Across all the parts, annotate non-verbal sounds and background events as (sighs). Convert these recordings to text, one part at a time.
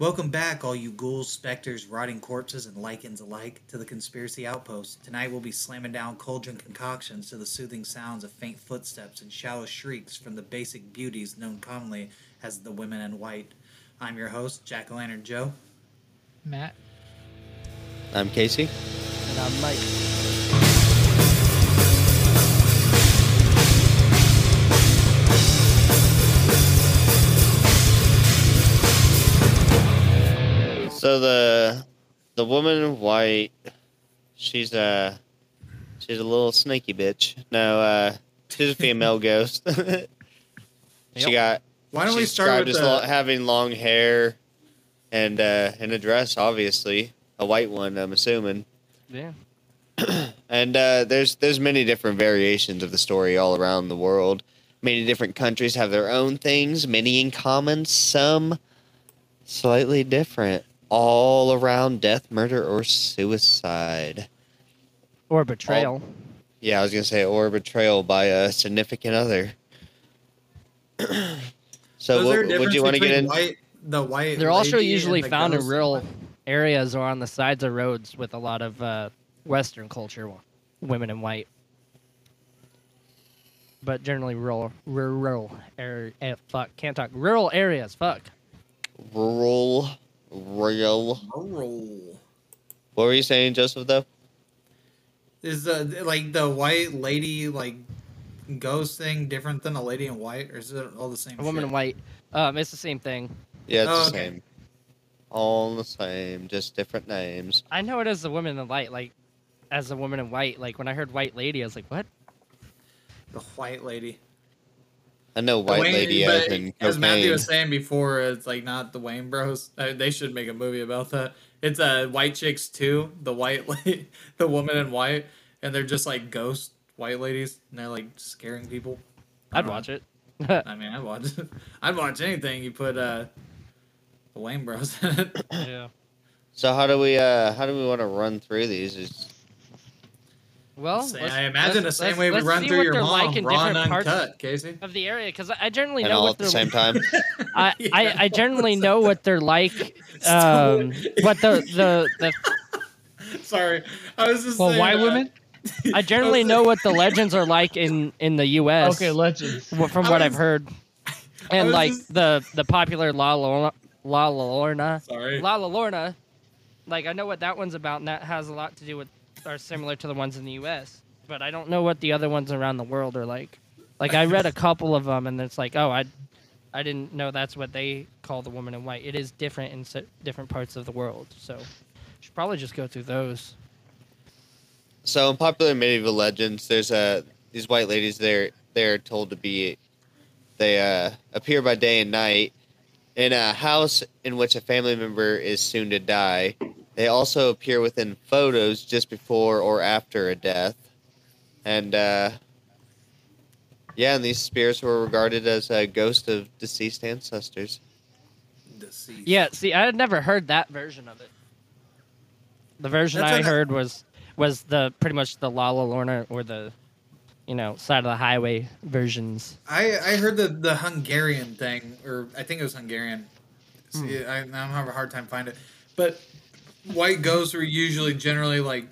Welcome back, all you ghouls, specters, rotting corpses, and lichens alike, to the Conspiracy Outpost. Tonight we'll be slamming down cauldron concoctions to the soothing sounds of faint footsteps and shallow shrieks from the basic beauties known commonly as the women in white. I'm your host, Jack O' Lantern Joe. Matt. I'm Casey. And I'm Mike. So the the woman in white, she's a she's a little snaky bitch. No, uh, she's a female (laughs) ghost. (laughs) She got. Why don't we she's start described with as the- lo- having long hair, and uh, in a dress, obviously a white one. I'm assuming. Yeah. (clears throat) And uh, there's there's many different variations of the story all around the world. Many different countries have their own things, many in common, some slightly different. All around death, murder, or suicide. Or betrayal. Yeah, I was gonna say, or betrayal by a significant other. (clears throat) so, what would you want to get between in? White, the white. They're also usually the found in rural areas or on the sides of roads with a lot of uh, Western culture, women in white. But generally rural, rural area. Eh, fuck, can't talk. Rural areas. Fuck. Rural, real. Rural. What were you saying, Joseph? Though. Is the like the white lady like ghost thing different than a lady in white, or is it all the same? A woman shit? in white. Um, it's the same thing. Yeah, it's Oh, the okay. same. All the same, just different names. I know it as the woman in white, like as a woman in white. Like when I heard white lady, I was like, what? The white lady. I know The white Wayne- lady as in as Matthew was saying before, it's like not the Wayne Bros. Uh, they should make a movie about that. It's a uh, White Chicks too. The white, (laughs) lady, the woman in white, and they're just like ghost white ladies, and they're like scaring people. (laughs) (laughs) I'd watch it. I mean, I'd watch. I'd watch anything you put uh, the Wayne Bros in it. yeah. So how do we uh how do we want to run through these? Is- Well, Say- let's- I imagine the let's- same let's- way we run through your they're mom, like in raw and different parts uncut, Casey. of the area because I, I generally and know all what at the they're same time. (laughs) I, Yeah, (laughs) I, I generally know what they're like. (laughs) Um, what the the, the Sorry, I was just Well, saying, white uh, women? I generally was- know what the legends are like in in the U.S. Okay, legends. from I what I've heard, and like just- the the popular La La La La Lorna Sorry. La La Lorna, like I know what that one's about, and that has a lot to do with are similar to the ones in the U.S. But I don't know what the other ones around the world are like. Like I read a couple of them, and it's like, oh, I, I didn't know that's what they call the woman in white. It is different in different parts of the world, so should probably just go through those. So in popular medieval legends, there's a these white ladies. They're they're told to be, they uh, appear by day and night in a house in which a family member is soon to die. They also appear within photos just before or after a death, and uh, yeah, and these spirits were regarded as a ghost of deceased ancestors. Deceased. Yeah, see, I had never heard that version of it. The version That's I an- heard was was the pretty much the La La Lorna or the, you know, side of the highway versions. I I heard the the Hungarian thing, or I think it was Hungarian. See, I, I don't have a hard time finding it, but white ghosts are usually generally like.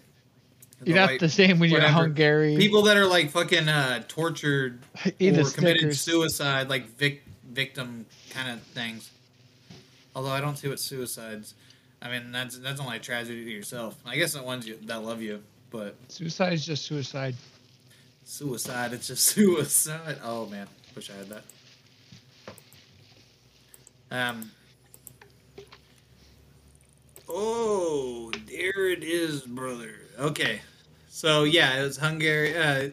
You're not white- the same when you're. Hungary. People that are like fucking uh, tortured (laughs) or committed Snickers. suicide, like vic- victim kind of things. Although I don't see what suicides. I mean, that's that's only a tragedy to yourself. I guess the ones you, that love you, but Suicide is just suicide. suicide, it's just (laughs) suicide. Oh man, wish I had that. Um. Oh, there it is, brother. Okay, so yeah, it was Hungary. Uh,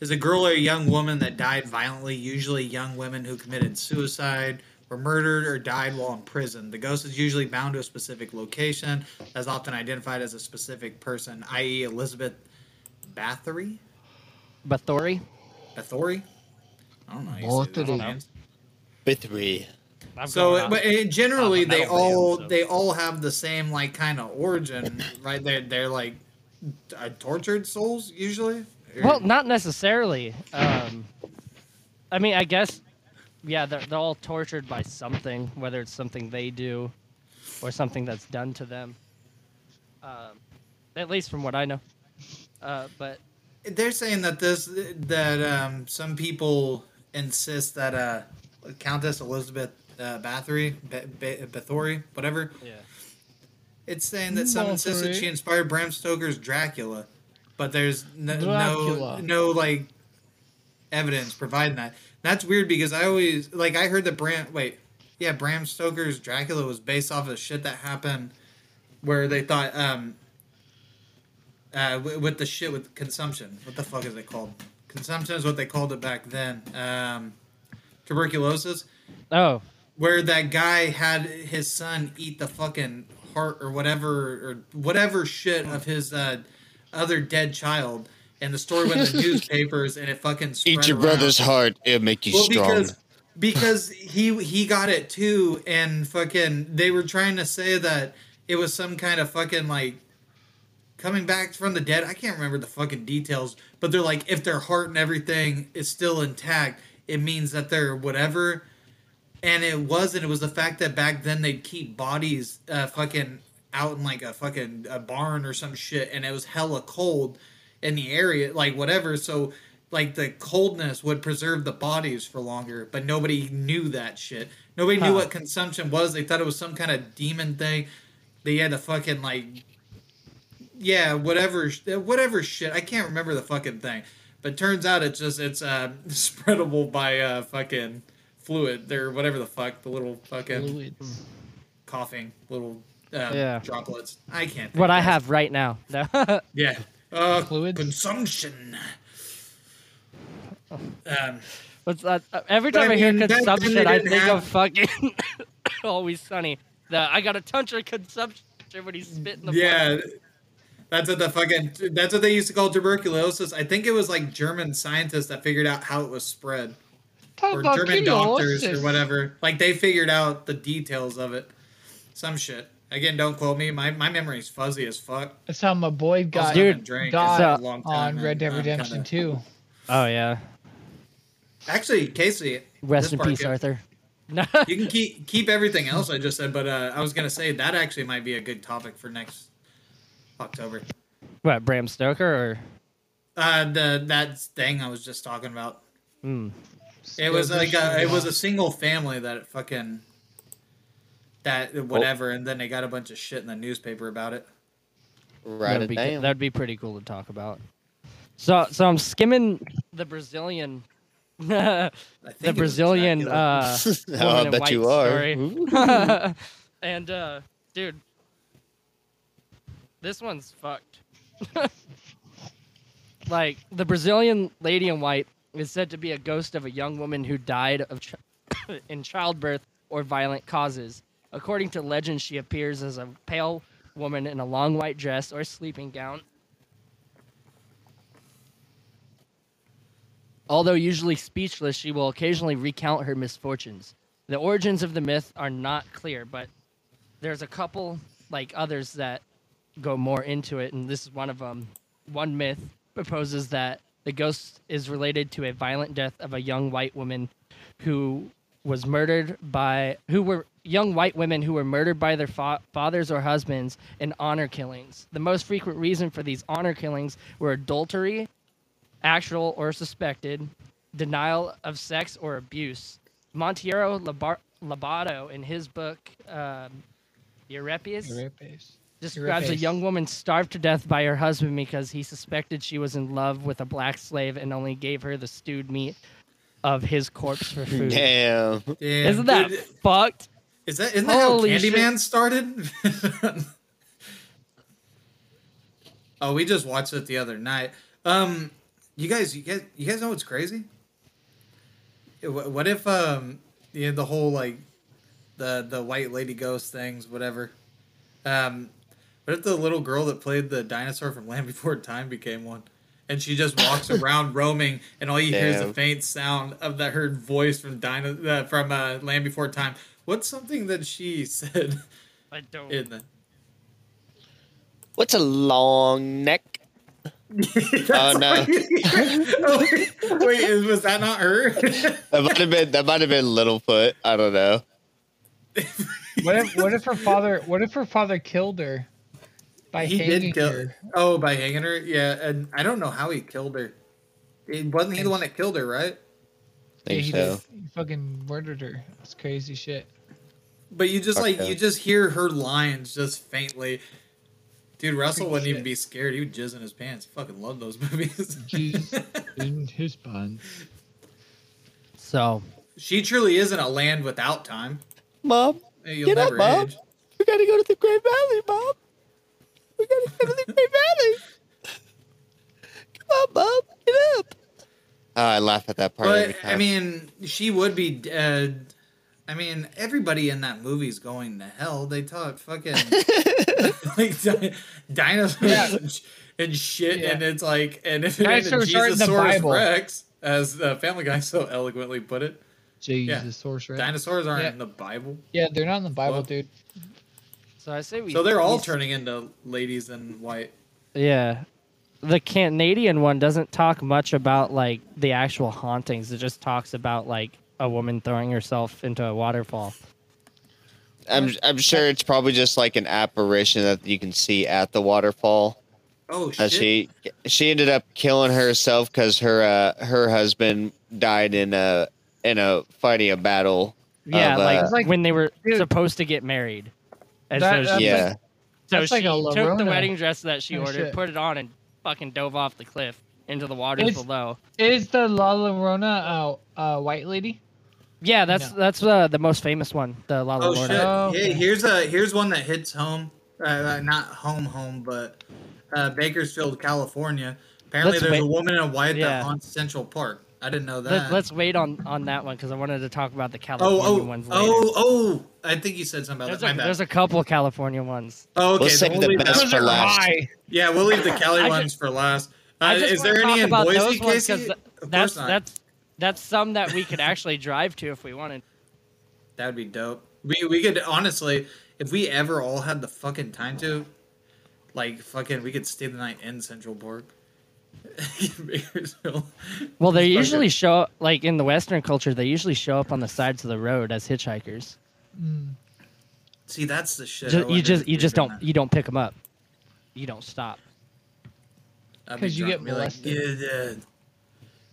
is a girl or a young woman that died violently. Usually, young women who committed suicide were murdered or died while in prison. The ghost is usually bound to a specific location, as often identified as a specific person, i.e., Elizabeth Bathory. Bathory. Bathory. I don't know. How you say those Bathory. Names. Bithri. I'm So, going but uh, generally, they all band, so. they all have the same like kind of origin, right? They're they're like uh, tortured souls usually. Or- Well, not necessarily. Um, I mean, I guess, yeah, they're, they're all tortured by something, whether it's something they do or something that's done to them. Um, at least from what I know. Uh, but They're saying that this that um, some people insist that uh, Countess Elizabeth uh, Bathory, Ba- Ba- Bathory, whatever. yeah, It's saying that some insist that she inspired Bram Stoker's Dracula, but there's no no, no like evidence providing that. That's weird because I always like I heard that Bram wait yeah Bram Stoker's Dracula was based off of shit that happened where they thought um uh w- with the shit with consumption. What the fuck is it called? Consumption is what they called it back then. Um tuberculosis? Oh, where that guy had his son eat the fucking heart or whatever or whatever shit of his uh, other dead child, and the story went in the (laughs) newspapers, and it fucking spread Eat your around. brother's heart. It'll make you well strong. because because he he got it too, and fucking they were trying to say that it was some kind of fucking like coming back from the dead. I can't remember the fucking details, but they're like if their heart and everything is still intact, it means that they're whatever. And it wasn't. It was the fact that back then they'd keep bodies uh, fucking out in like a fucking a barn or some shit, and it was hella cold in the area, like whatever. So like the coldness would preserve the bodies for longer, but nobody knew that shit. Nobody knew what consumption was. They thought it was some kind of demon thing. They had to fucking like yeah, whatever, whatever shit. I can't remember the fucking thing, but turns out it's just it's uh (laughs) spreadable by uh fucking fluid or whatever the fuck the little fucking Fluids. coughing little uh, Yeah. droplets. I can't. Think what I have right now. (laughs) No. Yeah. Uh, Fluids? Consumption. Um, What's that? Uh, every But I time I, hear mean, back then consumption, I didn't think have- of fucking (coughs) Always Sunny. The I got a touch of consumption when he's spitting the yeah. That's what the fucking. That's what they used to call tuberculosis. I think it was like German scientists that figured out how it was spread, or German doctors or whatever. Like they figured out the details of it. Some shit. Again, don't quote me. My my memory's fuzzy as fuck. That's how my boy got Also, Dude, drank got a long time, on and Red Dead Redemption kinda- 2. Oh yeah. Actually, Casey, Rest in peace, can- Arthur. (laughs) You can keep keep everything else I just said, but uh, I was gonna say that actually might be a good topic for next October. what Bram Stoker or? Uh, the that thing I was just talking about. Hmm. It was like a, it was a single family that fucking that whatever, and then they got a bunch of shit in the newspaper about it. Write that'd be down. that'd be pretty cool to talk about. So so I'm skimming the Brazilian. (laughs) the I think it was Brazilian uh, (laughs) (laughs) Oh, I bet you are. and uh, dude, this one's fucked. like the Brazilian lady in white is said to be a ghost of a young woman who died of ch- (coughs) in childbirth or violent causes. According to legend, she appears as a pale woman in a long white dress or sleeping gown. Although usually speechless, she will occasionally recount her misfortunes. The origins of the myth are not clear, but there's a couple like others that go more into it, and this is one of them. One myth proposes that the ghost is related to a violent death of a young white woman who was murdered by who were young white women who were murdered by their fa- fathers or husbands in honor killings. The most frequent reason for these honor killings were adultery, actual or suspected, denial of sex or abuse. Monteiro Labar- Lobato, in his book um, Urupês. Describes a young woman starved to death by her husband because he suspected she was in love with a black slave and only gave her the stewed meat of his corpse for food. Damn. Damn, Isn't that dude, fucked? is that isn't that Holy how shit. Candyman started? (laughs) oh, we just watched it the other night. Um, you guys, you guys, you guys know what's crazy? What if um, you know, the whole like the the white lady ghost things, whatever. Um, what if the little girl that played the dinosaur from Land Before Time became one? And she just walks (laughs) around roaming, and all you hear is the Damn. faint sound of that her voice from Dino uh, from uh, Land Before Time. What's something that she said I don't. in the? What's a long neck? (laughs) Oh, no. (laughs) wait, wait, was that not her? That might have been that might have been Littlefoot. I don't know. What if what if her father what if her father killed her by he hanging did kill. her? Oh, by hanging her. Yeah, and I don't know how he killed her. It wasn't he the one that killed her, right? think yeah, he, so. did. he fucking murdered her. That's crazy shit. But you just Fuck like yeah. you just hear her lines just faintly. Dude, Russell wouldn't even be scared. He would jizz in his pants. He Fucking love those (laughs) movies. Jizz in (laughs) his pants. So she truly isn't a land without time. Mom, You'll Get up, never Mom. we gotta go to the Great Valley, Mom. We gotta go to the Valley. Come on, Mom, get up. Oh, I laugh at that part every But time. I mean, she would be dead. I mean, everybody in that movie's going to hell. They taught fucking (laughs) like di- dinosaurs Yeah. and, and shit, Yeah. and it's like, and if it ain't a Dinosaurs are in the Jesus Rex, as the Family Guy so eloquently put it, Jesus, source right? dinosaurs aren't Yeah. in the Bible, Yeah, they're not in the Bible, Well- dude. So I say we. so they're all turning into ladies in white. Yeah. The Canadian one doesn't talk much about like the actual hauntings. It just talks about like a woman throwing herself into a waterfall. I'm I'm sure it's probably just like an apparition that you can see at the waterfall. Oh Uh, shit! she she ended up killing herself because her uh, her husband died in a in a fighting a battle. Yeah, Of, uh, like, It's like- when they were dude. supposed to get married. And That- so she, yeah, so that's she like a took the wedding dress that she kinda ordered, shit. put it on, and fucking dove off the cliff into the waters It's- below. Is the La Llorona uh, uh, white lady? Yeah, that's No. that's uh, the most famous one, the La Llorona. Oh shit! Oh, Hey, here's a here's one that hits home. Uh, Uh, not home, home, but uh, Bakersfield, California. Apparently, Let's there's a woman in a white Yeah. that haunts Central Park. I didn't know that. Let, let's wait on on that one because I wanted to talk about the California oh, oh, ones later. oh, oh! I think you said something about there's, that. a, there's a couple California ones. oh, okay. Let's then save we'll the best for last. High. Yeah, we'll leave the Cali I ones for last. Uh, is there any in about Boise, those Casey? th- Of that's not. that's that's some that we could actually drive to if we wanted. That would be dope. We we could honestly, if we ever all had the fucking time to, like fucking, we could stay the night in Central Park. Bakersfield. Well, they usually show up like in the Western culture. They usually show up on the sides of the road as hitchhikers. Mm. See, that's the shit. I Ju- you just you just don't that- you don't pick them up. You don't stop. I'd be 'Cause you get and like, molested. "Yeah, Dad,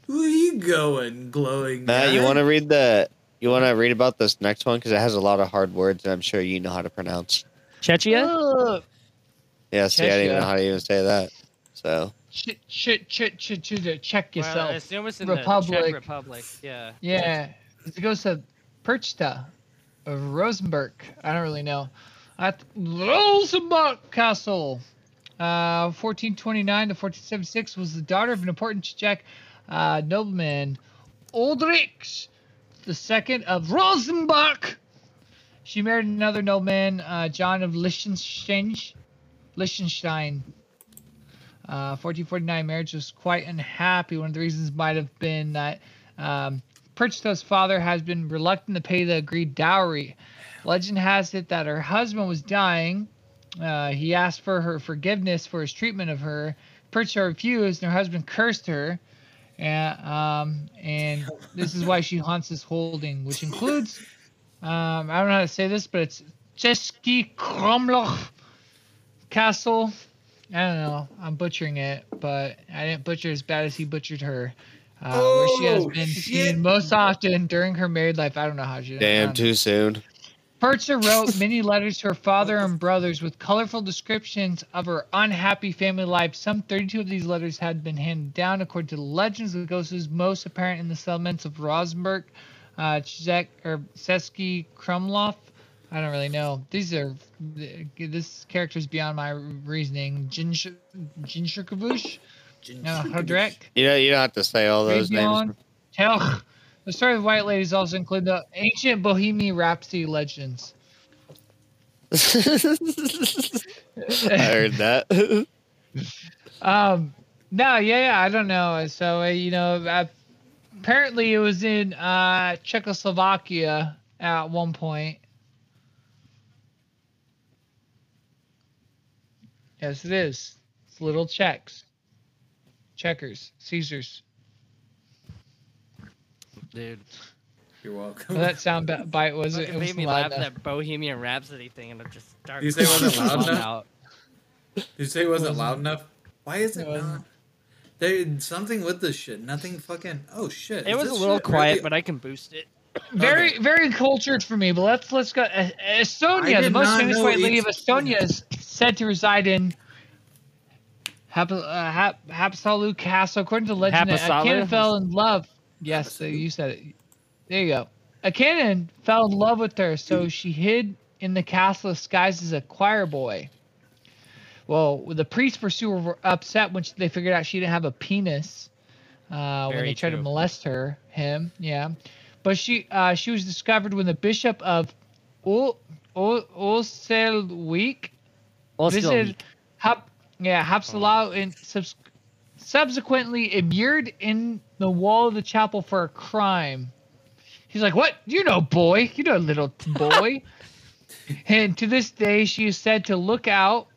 Where you going, glowing? Matt, you want to read the you want to read about this next one because it has a lot of hard words and I'm sure you know how to pronounce. Chechia? Ugh. Yeah, see, I didn't even know how to even say that. So Ch- ch- ch- ch- ch- check Well, I yourself. assume it's in Republic. the Czech Republic. Yeah. Yeah, it goes to Perchta of Rosenberg. I don't really know. At Rosenberg Castle, uh, 1429 to 1476, was the daughter of an important Czech uh, nobleman, Oldrich the second of Rosenberg. She married another nobleman, uh, John of Liechtenstein. Liechtenstein. Uh, 1449 marriage was quite unhappy. One of the reasons might have been that um, Perchta's father has been reluctant to pay the agreed dowry. Legend has it that her husband was dying. Uh, he asked for her forgiveness for his treatment of her. Perchta refused, and her husband cursed her. And, um, and this is why she haunts this holding, which includes, um, I don't know how to say this, but it's Cheski Kromloch Castle. I don't know. I'm butchering it, but I didn't butcher as bad as he butchered her. Uh, where she has Oh, been shit. seen most often during her married life. I don't know how she. Damn, don't too soon. Perchta wrote many letters to her father and brothers with colorful descriptions of her unhappy family life. Some 32 of these letters had been handed down, according to the legends. The ghost is most apparent in the settlements of Rosenberg, uh, Czech, or Seski Krumlov. I don't really know. These are this character is beyond my reasoning. Jinsh- Jinshurkavush, no, Hodrek. You know, you don't have to say all those Raytheon, names. Tell (laughs) The story of White Ladies also include the ancient Bohemian Rhapsody legends. (laughs) I heard that. (laughs) Um, no, yeah, yeah, I don't know. So uh, you know, uh, apparently it was in uh, Czechoslovakia at one point. Yes, it is. It's little checks. checkers, Caesars. Dude. You're welcome. That sound bite was it? Fucking it made was me laugh enough. that Bohemian Rhapsody thing, and it just started. You say it wasn't loud falling enough? out. Did you say it wasn't loud enough? Why is it It wasn't. not? There something with this shit. Nothing fucking. Oh shit. It is was a little quiet, really- but I can boost it. Very, Okay. very cultured for me. But let's let's go. Estonia, the most famous white lady of each- Estonia, is said to reside in Hap- uh, Hap- Haapsalu Castle. According to legend, a Haapsalu? canon fell in love. Yes, uh, you said it. There you go. A canon fell in love with her, so she hid in the castle disguised as a choir boy. Well, the priests pursued her were upset when they figured out she didn't have a penis. Uh, when they tried to molest her, him, yeah. But she uh, she was discovered when the bishop of Ul- Ul- Ulselwijk Well, still. Hap, yeah, Hapsalau and subs- subsequently immured in the wall of the chapel for a crime. He's like, "What? You know, boy, you know, little (laughs) boy." and to this day, she is said to look out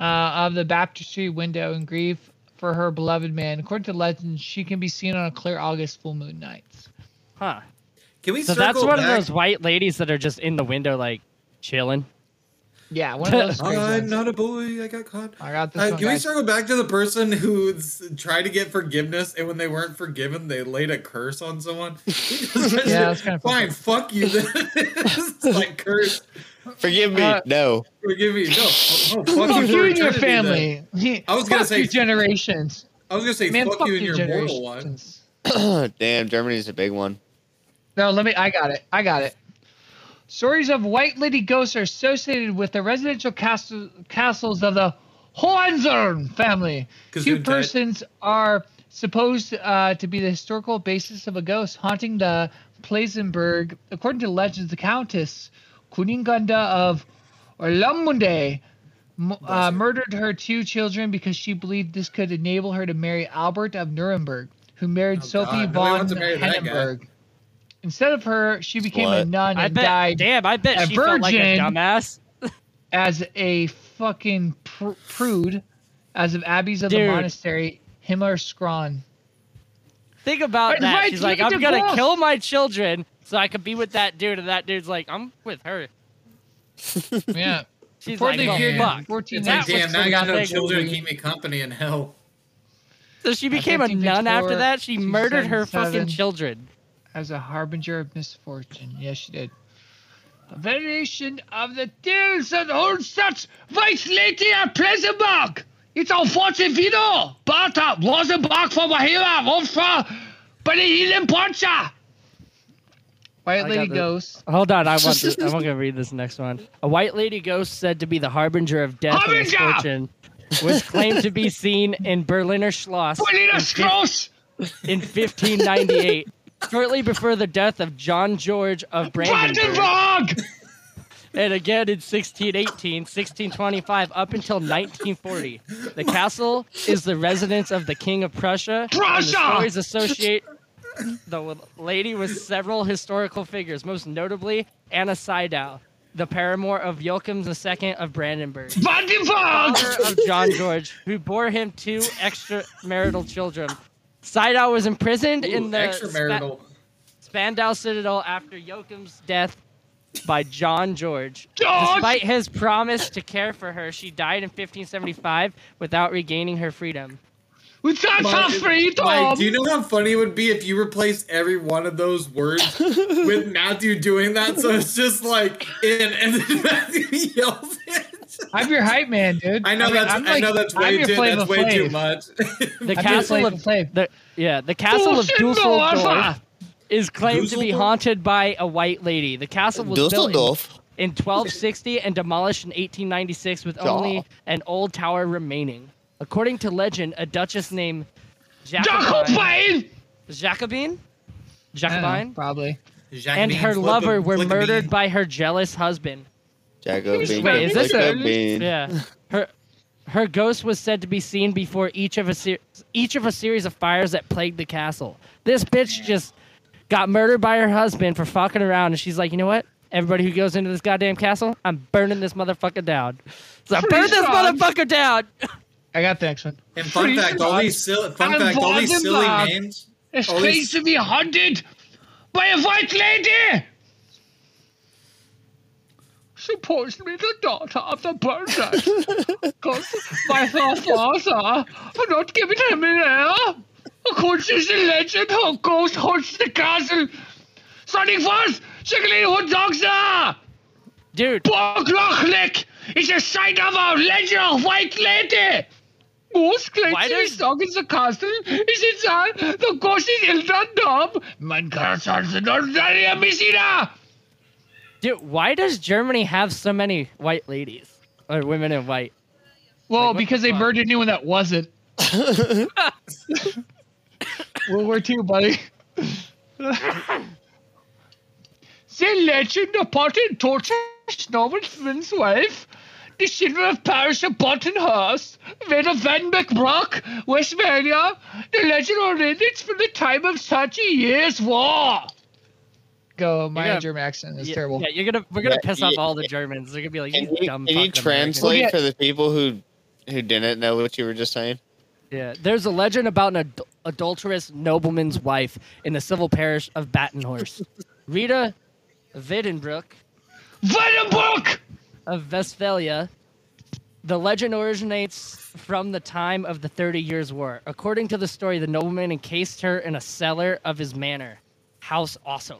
uh, of the baptistry window and grieve for her beloved man. According to legend, she can be seen on a clear August full moon nights. Huh. Can we So circle that's one back? of those white ladies that are just in the window, like chilling. Yeah, one of (laughs) those. crazy I'm ones. not a boy. I got caught. I got this Uh, one. can we guys. circle back to the person who's tried to get forgiveness, and when they weren't forgiven, they laid a curse on someone? (laughs) (laughs) Yeah, that's kinda fine. Fuck you. Then it's like curse. Forgive me. Uh, no. Forgive me. No. Oh, fuck Fuck you, you and your eternity, then. family. I was gonna Fuck say- you generations. I was gonna say Man, fuck, fuck you and your mortal one. generations. (clears throat) Damn, Germany's a big one. No, let me. I got it. I got it. Stories of white lady ghosts are associated with the residential castle, castles of the Hohenzollern family. Two persons are supposed uh, to be the historical basis of a ghost haunting the Plesenberg. According to legends, the Countess Kuningunda of Orlamunde uh, murdered her two children because she believed this could enable her to marry Albert of Nuremberg, who married Oh, Sophie God, von wants Instead of her, she became a What? nun I and bet. died Damn, I bet a she felt like a virgin. dumbass. as a fucking pr- prude, as of abbeys of the Dude. monastery Himmelkron. Think about Right, that. right, She's like, I'm the gonna kill my children so I could be with that dude, and that dude's like, I'm with her. (laughs) Yeah. She's Before like, they oh, appeared fuck. 14 It's like, damn, now I got no children to keep me company in hell. So she became a nun after that. She murdered her fucking children. As a harbinger of misfortune. Yes, she did. A variation of the tales that hold such vice lady at Plesenberg. It's a unfortunate video, but uh, Rosenbach from Bahia, Wolfra, but he in Poncha. White Lady Ghost. Hold on, I want. This, I'm gonna read this next one. A white lady ghost said to be the harbinger of death and misfortune was claimed to be seen in Berliner Schloss Berliner in, fif- Strauss. in 1598, shortly before the death of John George of Brandenburg, Brandenburg. and again in 1618, 1625, up until 1940. The castle is the residence of the King of Prussia. And the Prussia! stories associate the lady with several historical figures, most notably Anna Sydow, the paramour of Joachim II of Brandenburg, Brandenburg. of John George, who bore him two extramarital children. Sydow was imprisoned in the extramarital. Spa- Spandau Citadel after Joachim's death by John George. George! Despite his promise to care for her, she died in 1575 without regaining her freedom. With that Mike, freedom. Mike, do you know how funny it would be if you replaced every one of those words with Matthew doing that? So it's just like in and then (laughs) Matthew yells it. I'm your hype man, dude. I know mean, that's I'm I like- know that's I'm way too that's way too much. The I'm castle of Flav. the yeah, the castle of Dusseldorf. Dusseldorf is claimed to be haunted by a white lady. The castle was built in, 1260 and demolished in 1896 with Ja. only an old tower remaining. According to legend, a duchess named Jacobine, Jacobine. Jacobine, I Jacobine, probably. and her lover were murdered by her jealous husband. Jacobine. Wait, is this a- Jacobine. Yeah. Her her ghost was said to be seen before each of a ser- each of a series of fires that plagued the castle. This bitch just got murdered by her husband for fucking around, and she's like, you know what? Everybody who goes into this goddamn castle, I'm burning this motherfucker down. So I burn this Freeze motherfucker down. I got the next one. And fun Freeze fact, all these silly fun I'm fact, all these silly names. It's All these- claims to be haunted by a white lady. Supposedly the daughter of the burner. Because my father had uh, not given him an heir. According to the legend, her ghost haunts the castle. Starting first, secondly, what doctor? Dude, Borglachlik is a sign of a legend of white lady. Most Why claims does- his dog in the castle is inside the ghost is in the dom. Mein Kassel sind ordinary Messina. Dude, why does Germany have so many white ladies or women in white? Well, Like, because the they murdered anyone that wasn't. (laughs) World War II, buddy. the legend of Martin Torture, Snowman's wife, the children of Paris of Bottenhurst, Van of Van Brock, Westphalia, the legend originates from the time of Thirty Years' War. Go, my gonna- German accent is yeah, terrible. Yeah, you're gonna we're gonna Yeah, piss off all the. Germans. They're gonna be like, Can you you, dumb can you translate Well, yeah. for the people who who didn't know what you were just saying? Yeah, there's a legend about an ad- adulterous nobleman's wife in the civil parish of Battenhorst. (laughs) Rita Wiedenbrook Vandenbroek! of Westphalia. The legend originates from the time of the Thirty Years' War. According to the story, the nobleman encased her in a cellar of his manor, House Awesome.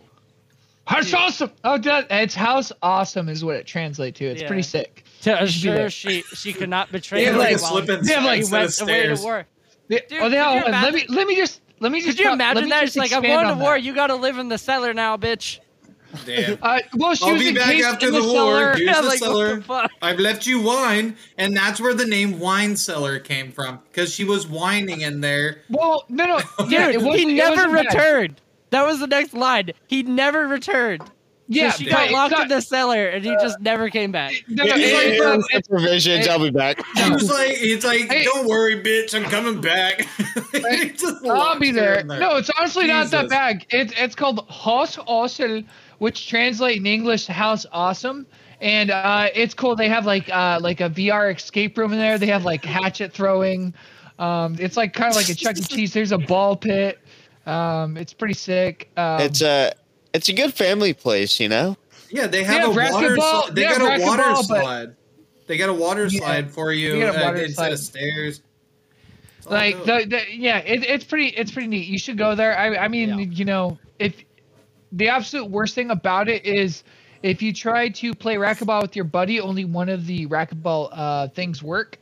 House awesome. Oh, that, it's house awesome is what it translates to. It's Yeah. pretty sick. To assure she she could not betray They have him like a while slip and they have, like, he went away to war. Yeah, Dude, oh, they could are- you let imagine- me let me just let me just Could you talk- let imagine me that? just It's like I'm going to war. that. You got to live in the cellar now, bitch. Damn. Uh, well, she I'll was be back after the the war. cellar. Here's Yeah, the like, cellar. the? I've left you wine, and that's where the name wine cellar came from, because she was whining in there. Well, no, no, yeah, Dude, (laughs) it wasn't, he it never wasn't bad. Returned. That was the next line. He never returned. Yeah, so she got locked not- in the cellar, and he just never came back. No, no, He's like, it's bro, not- provisions. it- I'll be back. He was like, "It's like, Hey. don't worry, bitch, I'm coming back." (laughs) He just I'll be her there. No, it's honestly not that bad. It's it's called Haus Awesome, which translate in English House Awesome. And uh, it's cool. They have like uh, like a VR escape room in there. They have like hatchet throwing. Um, it's like kind of like a Chuck E. Cheese. There's a ball pit. Um, it's pretty sick. Um, It's a it's a good family place, you know. Yeah, they They have have a water. racquetball- Sli- they they got a water slide. They got a water Yeah, slide for you they got a uh, water instead of slide. stairs. Like the, the yeah it, it's pretty it's pretty neat you should go there i i mean Yeah. you know if the absolute worst thing about it is if you try to play racquetball with your buddy only one of the racquetball uh things work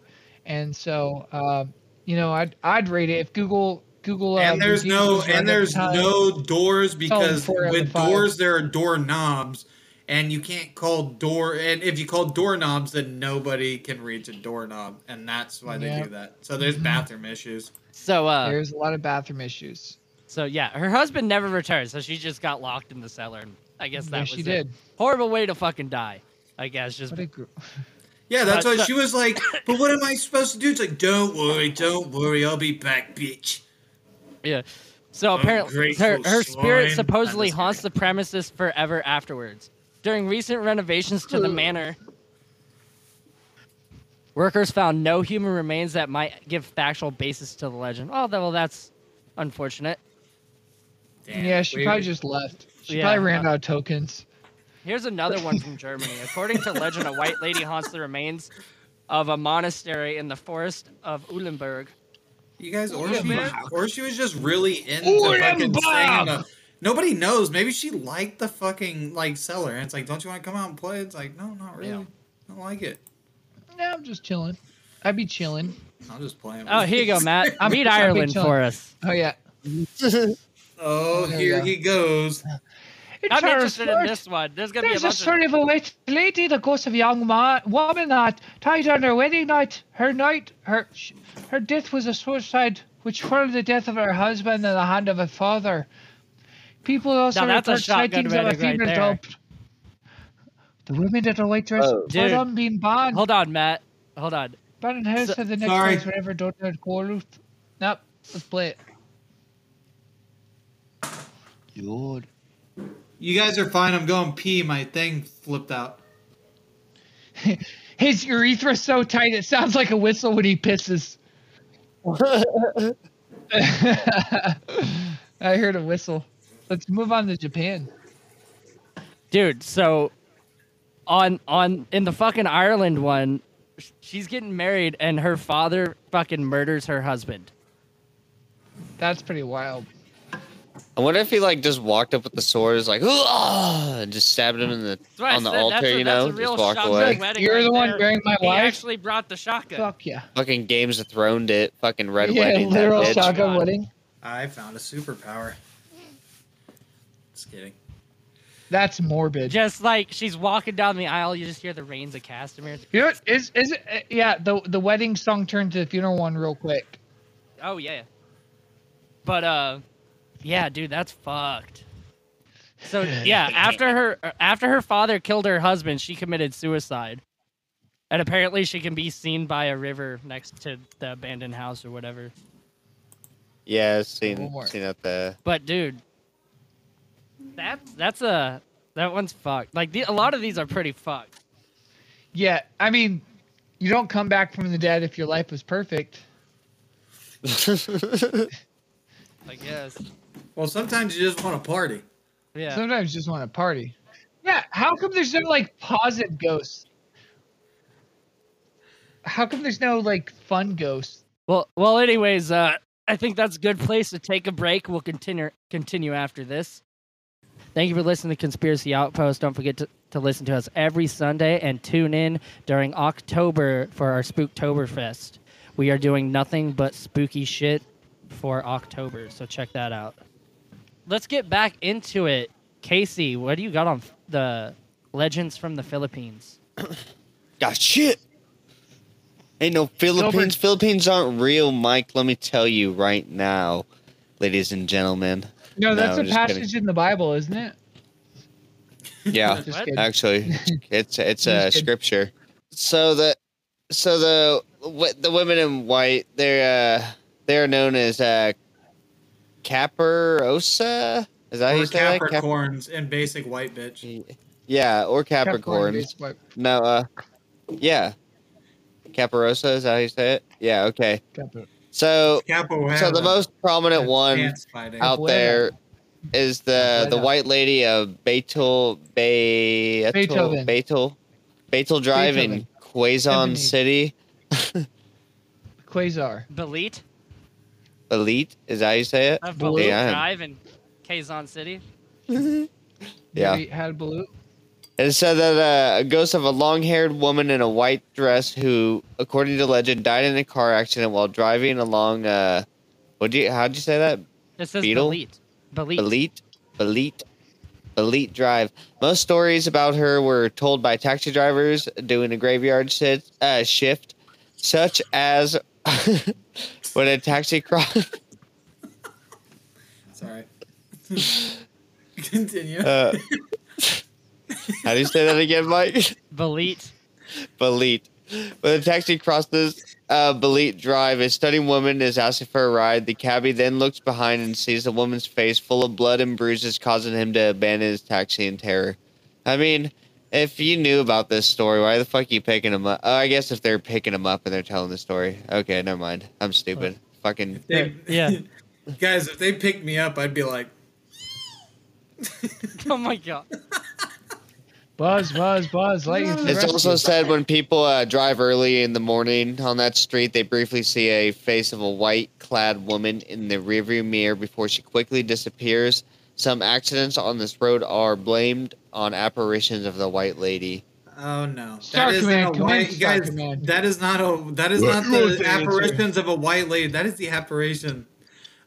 and so uh, you know i'd i'd rate it if google google uh, and there's no and there's no doors because four out of with doors there are door knobs and you can't call door and if you call doorknobs then nobody can reach a doorknob and that's why they Yeah. do that so there's Mhm. bathroom issues So, uh, there's a lot of bathroom issues so yeah, her husband never returned, so she just got locked in the cellar. And I guess that yeah, was she it. did Horrible way to fucking die. I guess just what a gr- (laughs) yeah that's But- why she was like but what am i supposed to do it's like don't worry don't worry i'll be back bitch Yeah. So apparently, her, her spirit supposedly haunts the premises forever afterwards. During recent renovations to the manor, workers found no human remains that might give factual basis to the legend. Oh, well, that's unfortunate. Damn, yeah she weird. probably just left she Yeah. probably ran out of tokens Here's another one from Germany. According to legend, a white lady haunts the remains of a monastery in the forest of Uhlenberg. You guys, oh, or Yeah, she, man. or she was just really into Ooh, fucking them staying in uh, the. Nobody knows. Maybe she liked the fucking like seller, and it's like, don't you want to come out and play? It's like, no, not really. Yeah. I don't like it. no i'm just chilling i'd be chilling I'm just playing. Oh, here you go. (laughs) Matt. I'm- Read (laughs) Ireland for us. oh yeah (laughs) Oh, oh here he goes. It's I'm our interested in this one. There's gonna be a There's a bunch of story of a white lady, the ghost of a young ma- woman that died on her wedding night. Her night, her sh- her death was a suicide, which followed the death of her husband and the hand of her father. People also Now that's a report sightings of a wedding right female doll. The women in the white dress Oh. for Dude. them being banned. Hold on, Matt. Hold on. Banned house So- for the next Sorry. place whenever don't let go loose. Nope, let's play it. Lord. You guys are fine. I'm going pee. My thing flipped out. (laughs) His urethra's so tight it sounds like a whistle when he pisses. (laughs) I heard a whistle. let's move on to Japan. dude. So on on in the fucking Ireland one, she's getting married and her father fucking murders her husband. That's pretty wild. I wonder if he like just walked up with the sword, is like, "Ugh," and just stabbed him in the That's on the said, altar, that's a- you that's know, a real just walk shotgun away. wedding You're right the one there. bearing my He wife. actually brought the shotgun. Fuck yeah. Fucking Games of Thrones it, fucking red yeah, wedding. that literal bitch. shotgun God. wedding. I found a superpower. Just kidding. That's morbid. Just like she's walking down the aisle, you just hear the rains of Castamere. You know what? Is is it? uh, Yeah, the the wedding song turned to the funeral one real quick. Oh yeah. But uh, yeah, dude, that's fucked. So (laughs) yeah, after her after her father killed her husband, she committed suicide, and apparently she can be seen by a river next to the abandoned house or whatever. Yeah, One seen more. seen at the But dude, that's that's a that one's fucked. Like the, a lot of these are pretty fucked. Yeah, I mean, you don't come back from the dead if your life was perfect. (laughs) I guess. Well, sometimes you just want to party. Yeah. Sometimes you just want to party. Yeah, how come there's no like positive ghosts? How come there's no like fun ghosts? Well, well. Anyways, uh, I think that's a good place to take a break. We'll continue continue after this. Thank you for listening to Conspiracy Outpost. Don't forget to, to listen to us every Sunday and tune in during October for our Spooktoberfest. We are doing nothing but spooky shit for October, so check that out. Let's get back into it. Casey, what do you got on the Legends from the Philippines? (coughs) got shit. Ain't no Philippines. Philippines aren't real, Mike. Let me tell you right now, ladies and gentlemen. No, that's No, a passage kidding. in the Bible, isn't it? Yeah, (laughs) Just What? kidding. actually, (laughs) it's it's a scripture. So the so the the women in white they're uh, they're known as uh, Caparosa. Is that how Or you say that? Cap- Capricorns and basic white bitch. yeah, or Capricorns. based No, uh, yeah, Caparosa. Is that how you say it? Yeah. Okay. Capri- So Capoeira. so the most prominent That's one out Capoeira. there is the the white lady of Beetle Bay Beethoven. Beetle Beetle Drive in Beethoven. Quezon Ebony. City. (laughs) Quasar. Belit Elite is that how you say it? of Blue. Belit Yeah. Drive in Quezon City. (laughs) Yeah. You Had a balut. It said that uh, a ghost of a long-haired woman in a white dress who, according to legend, died in a car accident while driving along. Uh, what do you? How'd you say that? This says Beetle? Belit. Belit. Elite, Elite, Elite Drive. Most stories about her were told by taxi drivers doing a graveyard sit, uh, shift, such as (laughs) when a taxi cross. (laughs) Sorry. (laughs) Continue. Uh, how do you say that again, Mike? Belit. Belit. When the taxi crosses uh, Belit Drive, a stunning woman is asking for a ride. The cabbie then looks behind and sees the woman's face full of blood and bruises, causing him to abandon his taxi in terror. I mean, if you knew about this story, why the fuck are you picking them up? Oh, I guess if they're picking them up and they're telling the story. Okay, never mind. I'm stupid. Fucking. They- Yeah. (laughs) Guys, if they picked me up, I'd be like, (laughs) Oh my god. Buzz, buzz, buzz. Lightning to the It's rescue. also said when people uh, drive early in the morning on that street, they briefly see a face of a white clad woman in the rearview mirror before she quickly disappears. Some accidents on this road are blamed on apparitions of the white lady. "Oh no, Star that isn't Command, a white Star guys. Command." That is not a. That is What? not the the answer? apparitions of a white lady. That is the apparition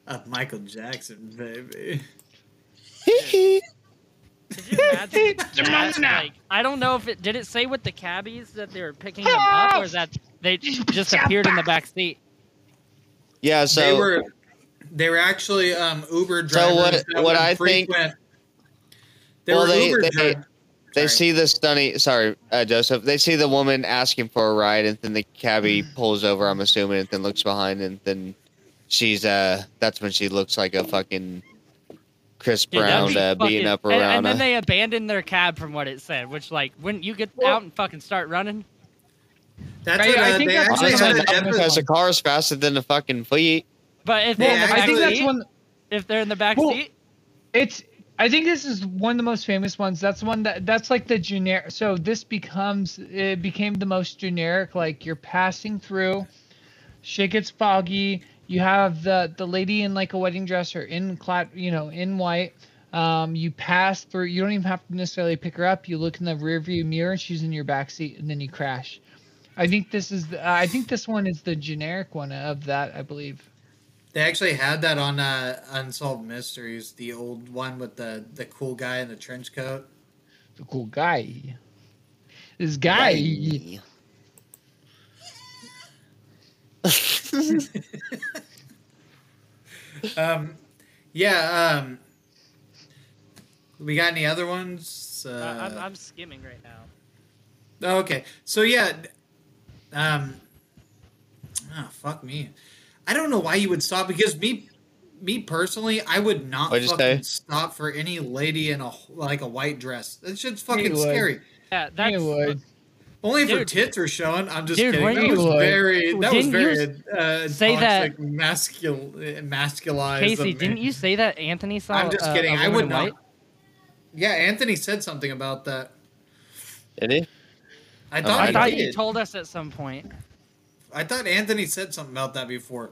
of Michael Jackson, baby. Could you imagine that? (laughs) Like, I don't know if it did it say with the cabbies that they were picking them up, or that they just appeared in the back seat? Yeah, so they were. They were actually um, Uber drivers. So what- what would I think- frequent- They Well, were they- Uber they- drivers. they see the stunning. Sorry, uh, Joseph. They see the woman asking for a ride, and then the cabbie (sighs) pulls over. I'm assuming, and then looks behind, and then she's uh. That's when she looks like a fucking Chris Dude, that'd Brown be uh, beating up and, around. and then they abandoned their cab from what it said, which like when you get Well- out and fucking start running. That's Right, what I uh, think they that's- actually Honestly, had an because the car is faster than the fucking fleet. But if Well, they're in the I back I think that's seat, one. if they're in the back Well, seat, It's I think this is one of the most famous ones. That's one that that's like the generic. So this becomes it became the most generic. Like you're passing through, shit gets foggy. You have the the lady in like a wedding dress or in clad, you know, in white. Um, you pass through. You don't even have to necessarily pick her up. You look in the rearview mirror. and She's in your back seat, and then you crash. I think this is. The, I think this one is the generic one of that. I believe. They actually had that on uh, Unsolved Mysteries, the old one with the the cool guy in the trench coat. The cool guy. This guy. (laughs) Um, yeah. Um, we got any other ones? Uh, Uh, I'm, I'm skimming right now. Oh, okay. So yeah, um, oh fuck me. I don't know why you would stop because me, me personally, I would not What'd fucking stop for any lady in a like a white dress. That shit's fucking would. scary. Yeah, that's You would. Only if her tits were showing. I'm just Dude, kidding. That you- was would. very. That was Didn't you very uh, say that- toxic, mascul, masculized. Casey. Didn't you say that Anthony saw? I'm just kidding. a I woman would not. white? Yeah, Anthony said something about that. Did he? I Oh, thought I he thought did. you told us at some point. I thought Anthony said something about that before.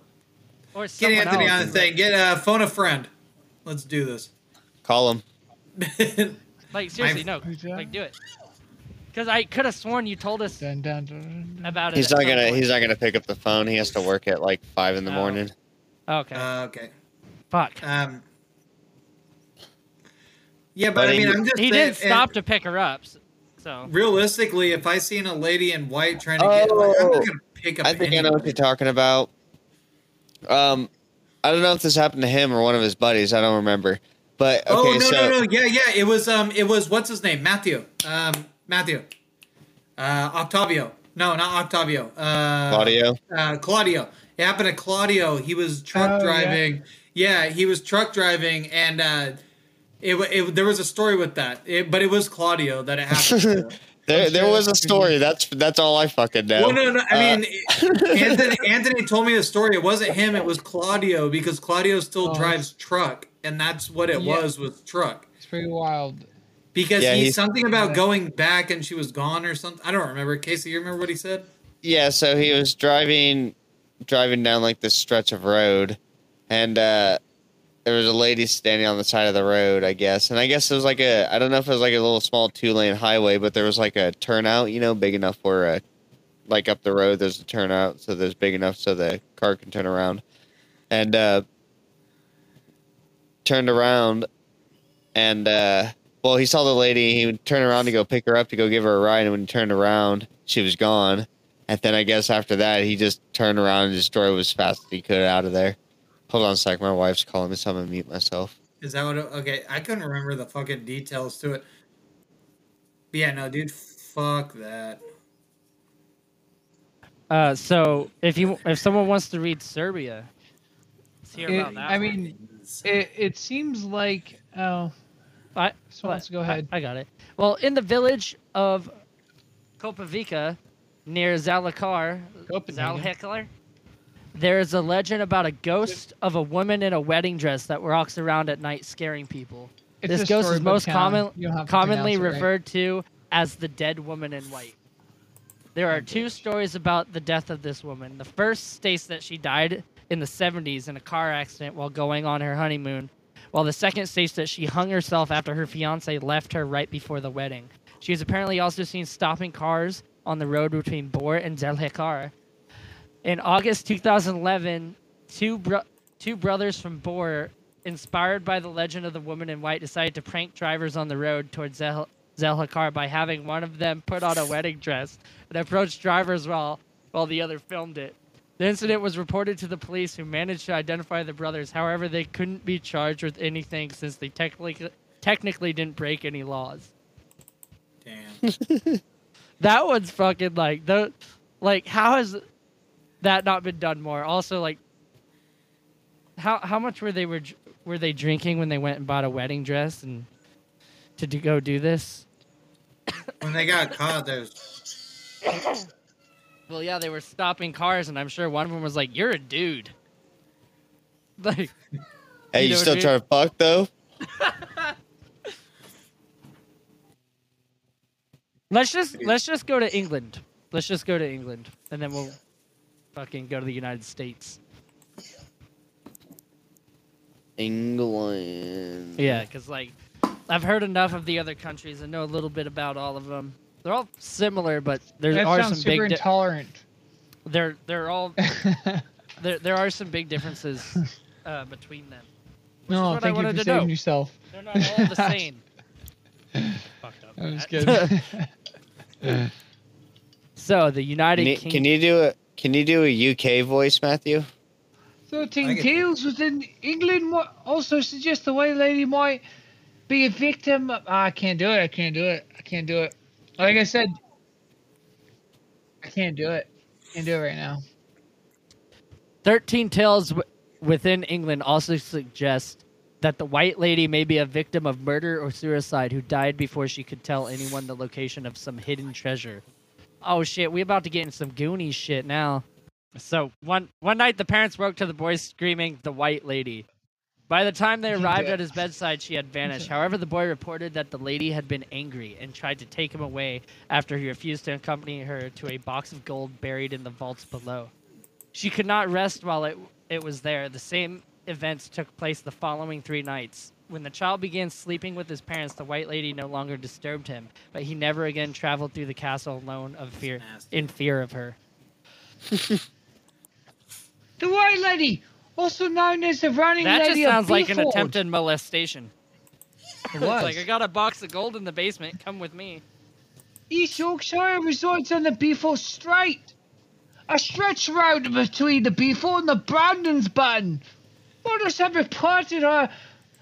Or Get Anthony on the thing. Get uh, phone a friend. Let's do this. Call him. (laughs) Like seriously, no. Who's that? Like do it. Because I could have sworn you told us Dun, dun, dun, dun, dun. about it. He's not gonna. point. He's not gonna pick up the phone. He has to work at like five in the Oh. morning. Okay. uh, okay. Fuck. Um. Yeah, but, But I he- mean, I'm just He saying, didn't and stop to pick her up. So Realistically, if I seen a lady in white trying to get, like, I'm Oh. not gonna pick up. I think I know what you're talking about. Um, I don't know if this happened to him or one of his buddies. I don't remember. But okay, oh no, so no, no, yeah, yeah. It was um, it was what's his name? Matthew. Um, Matthew. Uh, Octavio. No, not Octavio. Uh, Claudio. uh, Claudio. It happened to Claudio. He was truck Oh, driving. Yeah. he was truck driving, and uh, it, it there was a story with that. It, but it was Claudio that it happened. (laughs) to. There, I'm there was a story. That's that's all I fucking know. well, no, no. I Uh, mean, (laughs) Anthony, Anthony told me the story. It wasn't him. It was Claudio because Claudio still Oh. drives truck, and that's what it Yeah. was with truck. It's pretty wild. Because Yeah, he's he's- something about going back and she was gone or something. I don't remember. Casey, you remember what he said? Yeah, so he was driving driving down like this stretch of road and uh there was a lady standing on the side of the road, I guess. And I guess it was like a I don't know if it was like a little small two lane highway, but there was like a turnout, you know, big enough for uh like up the road there's a turnout, so there's big enough so the car can turn around. And uh turned around and uh well he saw the lady, he would turn around to go pick her up to go give her a ride, and when he turned around, she was gone. And then I guess after that, he just turned around and just drove as fast as he could out of there. Hold on a sec. My wife's calling me, so I'm going to mute myself. Is that what? It, okay, I couldn't remember the fucking details to it. But yeah, no, dude, fuck that. Uh, so if you if someone wants to read Serbia, let's hear It- about that. I one. mean, it, it seems like oh, I, so let's go ahead. I, I got it. Well, in the village of Kopavica, near Zalakar, Zalhekler, there is a legend about a ghost of a woman in a wedding dress that walks around at night scaring people. It's this ghost is most common, You don't have to commonly it right. referred to as the dead woman in white. There are two stories about the death of this woman. The first states that she died in the 70s in a car accident while going on her honeymoon, while the second states that she hung herself after her fiance left her right before the wedding. She is apparently also seen stopping cars on the road between Bor and Zelhekar. In August 2011, two bro- two brothers from Bor, inspired by the legend of the woman in white, decided to prank drivers on the road towards Zel- Zelhakar by having one of them put on a wedding dress and approach drivers while while the other filmed it. The incident was reported to the police, who managed to identify the brothers. However, they couldn't be charged with anything since they technically technically didn't break any laws. Damn. (laughs) That one's fucking like the like how has that not been done more? Also, like, how how much were they were were they drinking when they went and bought a wedding dress and to do, go do this? (coughs) When they got caught, there's. (coughs) well, yeah, they were stopping cars, and I'm sure one of them was like, "You're a dude." (laughs) Like. Hey, you, know you still trying to fuck though? (laughs) let's just let's just go to England. Let's just go to England, and then we'll fucking go to the United States. England. Yeah, because like I've heard enough of the other countries and know a little bit about all of them. They're all similar, but there that are sounds some super big. Di- intolerant. they're they're all (laughs) there. There are some big differences uh, between them. Which is no, what I thank you for to know. saving yourself. They're not all the (laughs) same. Fucked up. I'm just kidding. (laughs) so the United Can you, Kingdom. can you do a Can you do a UK voice, Matthew? Thirteen Tales within England mo- also suggests the white lady might be a victim. Of, Ah, I can't do it. I can't do it. I can't do it. Like I said, I can't do it. I Can't do it right now. 13 Tales w- within England also suggest that the white lady may be a victim of murder or suicide who died before she could tell anyone the location of some hidden treasure. Oh shit, we about to get in some Goonies shit now. So one one night the parents woke to the boy screaming the white lady. By the time they arrived at his bedside, she had vanished. However, the boy reported that the lady had been angry and tried to take him away after he refused to accompany her to a box of gold buried in the vaults below. She could not rest while it, it was there. The same events took place the following three nights. When the child began sleeping with his parents, the white lady no longer disturbed him, but he never again traveled through the castle alone of fear in fear of her. (laughs) The white lady, also known as the running lady. That just sounds of like an attempted molestation. It (laughs) It's was. like I got a box of gold in the basement. Come with me. East Yorkshire resides on the Beeford Straight, a stretch road between the Beeford and the Brandon's Button. Motorists have reported uh,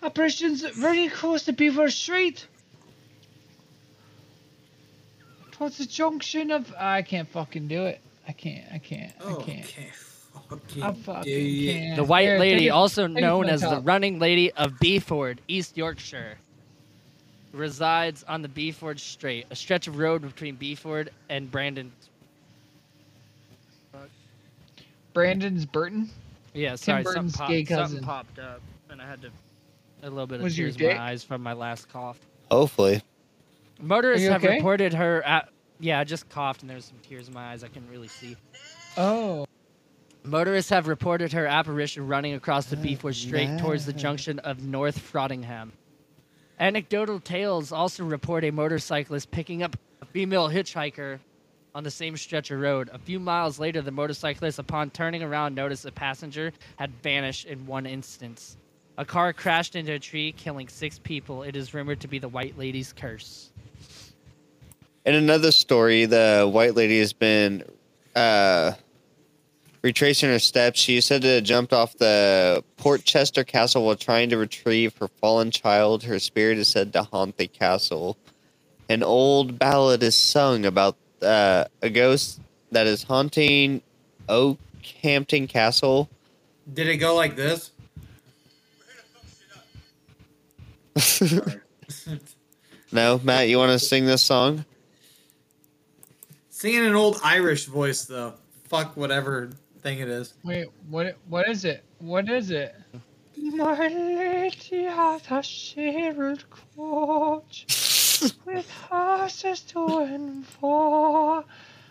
apparitions running across the Beeford Street. towards the junction of. I can't fucking do it. I can't. I can't. I can't. Okay. Fucking I fucking can't. The White Here, Lady, it- also known from the as the. Running Lady of Beeford, East Yorkshire, resides on the Beeford Straight, a stretch of road between Beeford and Brandon. Brandon's Burton. Yeah, sorry, something, Burton's popped, gay something popped up, and I had to a little bit of Was your tears in dick? my eyes from my last cough. Hopefully. Motorists you have okay? reported her at. Yeah, I just coughed and there's some tears in my eyes. I couldn't really see. Oh. Motorists have reported her apparition running across the Beeford Straight towards the junction of North Frottingham. Anecdotal tales also report a motorcyclist picking up a female hitchhiker on the same stretch of road. A few miles later, the motorcyclist, upon turning around, noticed a passenger had vanished in one instance. A car crashed into a tree, killing six people. It is rumored to be the White Lady's curse. In another story, the white lady has been uh, retracing her steps. She is said to have jumped off the Portchester Castle while trying to retrieve her fallen child. Her spirit is said to haunt the castle. An old ballad is sung about uh, a ghost that is haunting Okehampton Castle. Did it go like this? (laughs) no, Matt, you want to sing this song? Singing an old Irish voice though. Fuck whatever thing it is. Wait, what? What is it? What is it? My lady hath a shepherd coach with horses to and four.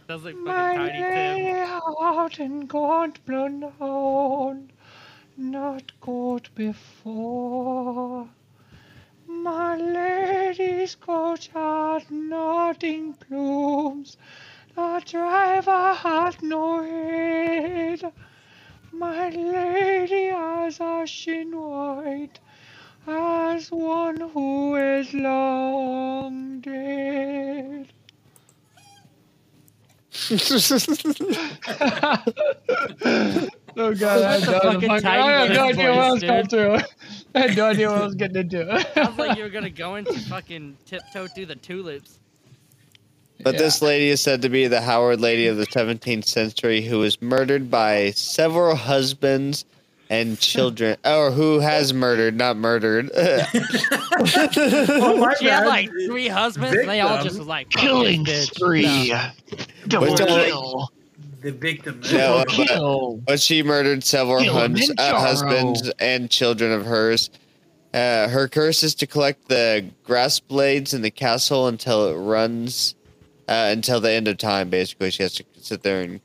Sounds like My fucking Tiny lady Tim. out in gaunt blown, not good before. My lady's coach had nodding plumes, the driver hath no head. My lady has a shin white as one who is long dead. (laughs) Oh god, I had That's a no, fucking fucking, I had no idea what I was going dude. through. (laughs) I had no idea what I was getting into. Sounds like you were gonna go into (laughs) fucking tiptoe through the tulips. But Yeah. this lady is said to be the Howard lady of the 17th century who was murdered by several husbands and children, (laughs) or who has murdered, not murdered. Oh, She had like three husbands, and they all just was like killing this bitch." No. Double kill. The victim. No, but- but she murdered several Kill huns, uh, husbands and children of hers. Uh, her curse is to collect the grass blades in the castle until it runs uh, until the end of time. Basically, she has to sit there and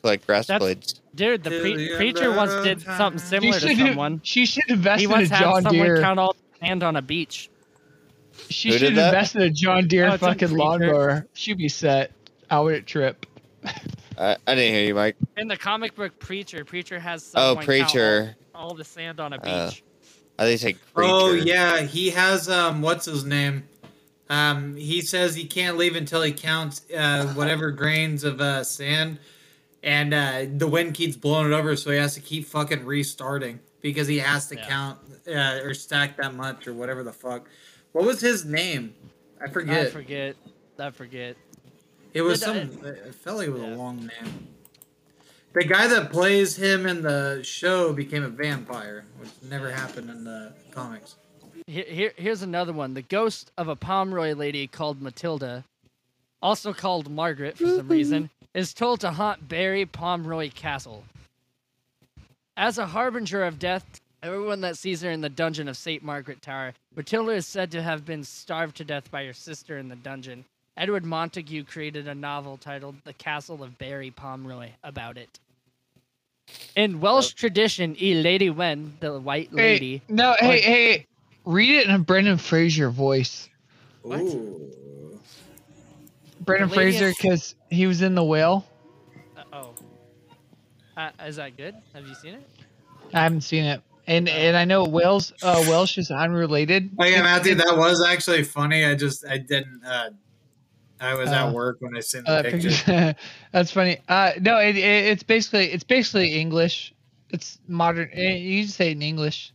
collect grass That's- blades. Dude, the Till pre- preacher once did something similar to should, someone. she should invest He in a once had John someone Deere. count all the sand on a beach. She Who should did that? invest in a John Deere Oh, fucking lawnmower. She'd be set. Out at trip. (laughs) I, I didn't hear you, Mike. In the comic book Preacher, Preacher has Oh, preacher. all, all the sand on a Uh, beach. I think you say creature. Oh yeah, he has um what's his name? Um he says he can't leave until he counts uh whatever grains of uh sand and uh the wind keeps blowing it over so he has to keep fucking restarting because he has to Yeah. count uh, or stack that much or whatever the fuck. What was his name? I forget. I forget. I forget. It was Did some I- I felt like it was Yeah. a long name. The guy that plays him in the show became a vampire, which never happened in the comics. Here, here, here's another one. The ghost of a Pomeroy lady called Matilda, also called Margaret for some reason, (laughs) is told to haunt Berry Pomeroy Castle. As a harbinger of death, everyone that sees her in the dungeon of St. Margaret Tower, Matilda is said to have been starved to death by her sister in the dungeon. Edward Montague created a novel titled The Castle of Berry Pomeroy about it. In Welsh tradition, E Lady Wen, the White Lady, Hey, no, hey, hey. Read it in a Brendan Fraser voice. What? Ooh. Brendan The lady Fraser, is- because he was in The Whale. Uh, oh. Uh, is that good? Have you seen it? I haven't seen it. And and I know Wales uh, Welsh is unrelated. Oh yeah, Matthew, that was actually funny. I just I didn't. uh I was Uh, at work when I sent the Uh, picture. (laughs) picture- That's funny. Uh, no, it, it, it's basically it's basically English. It's modern. eh, You can say it in English.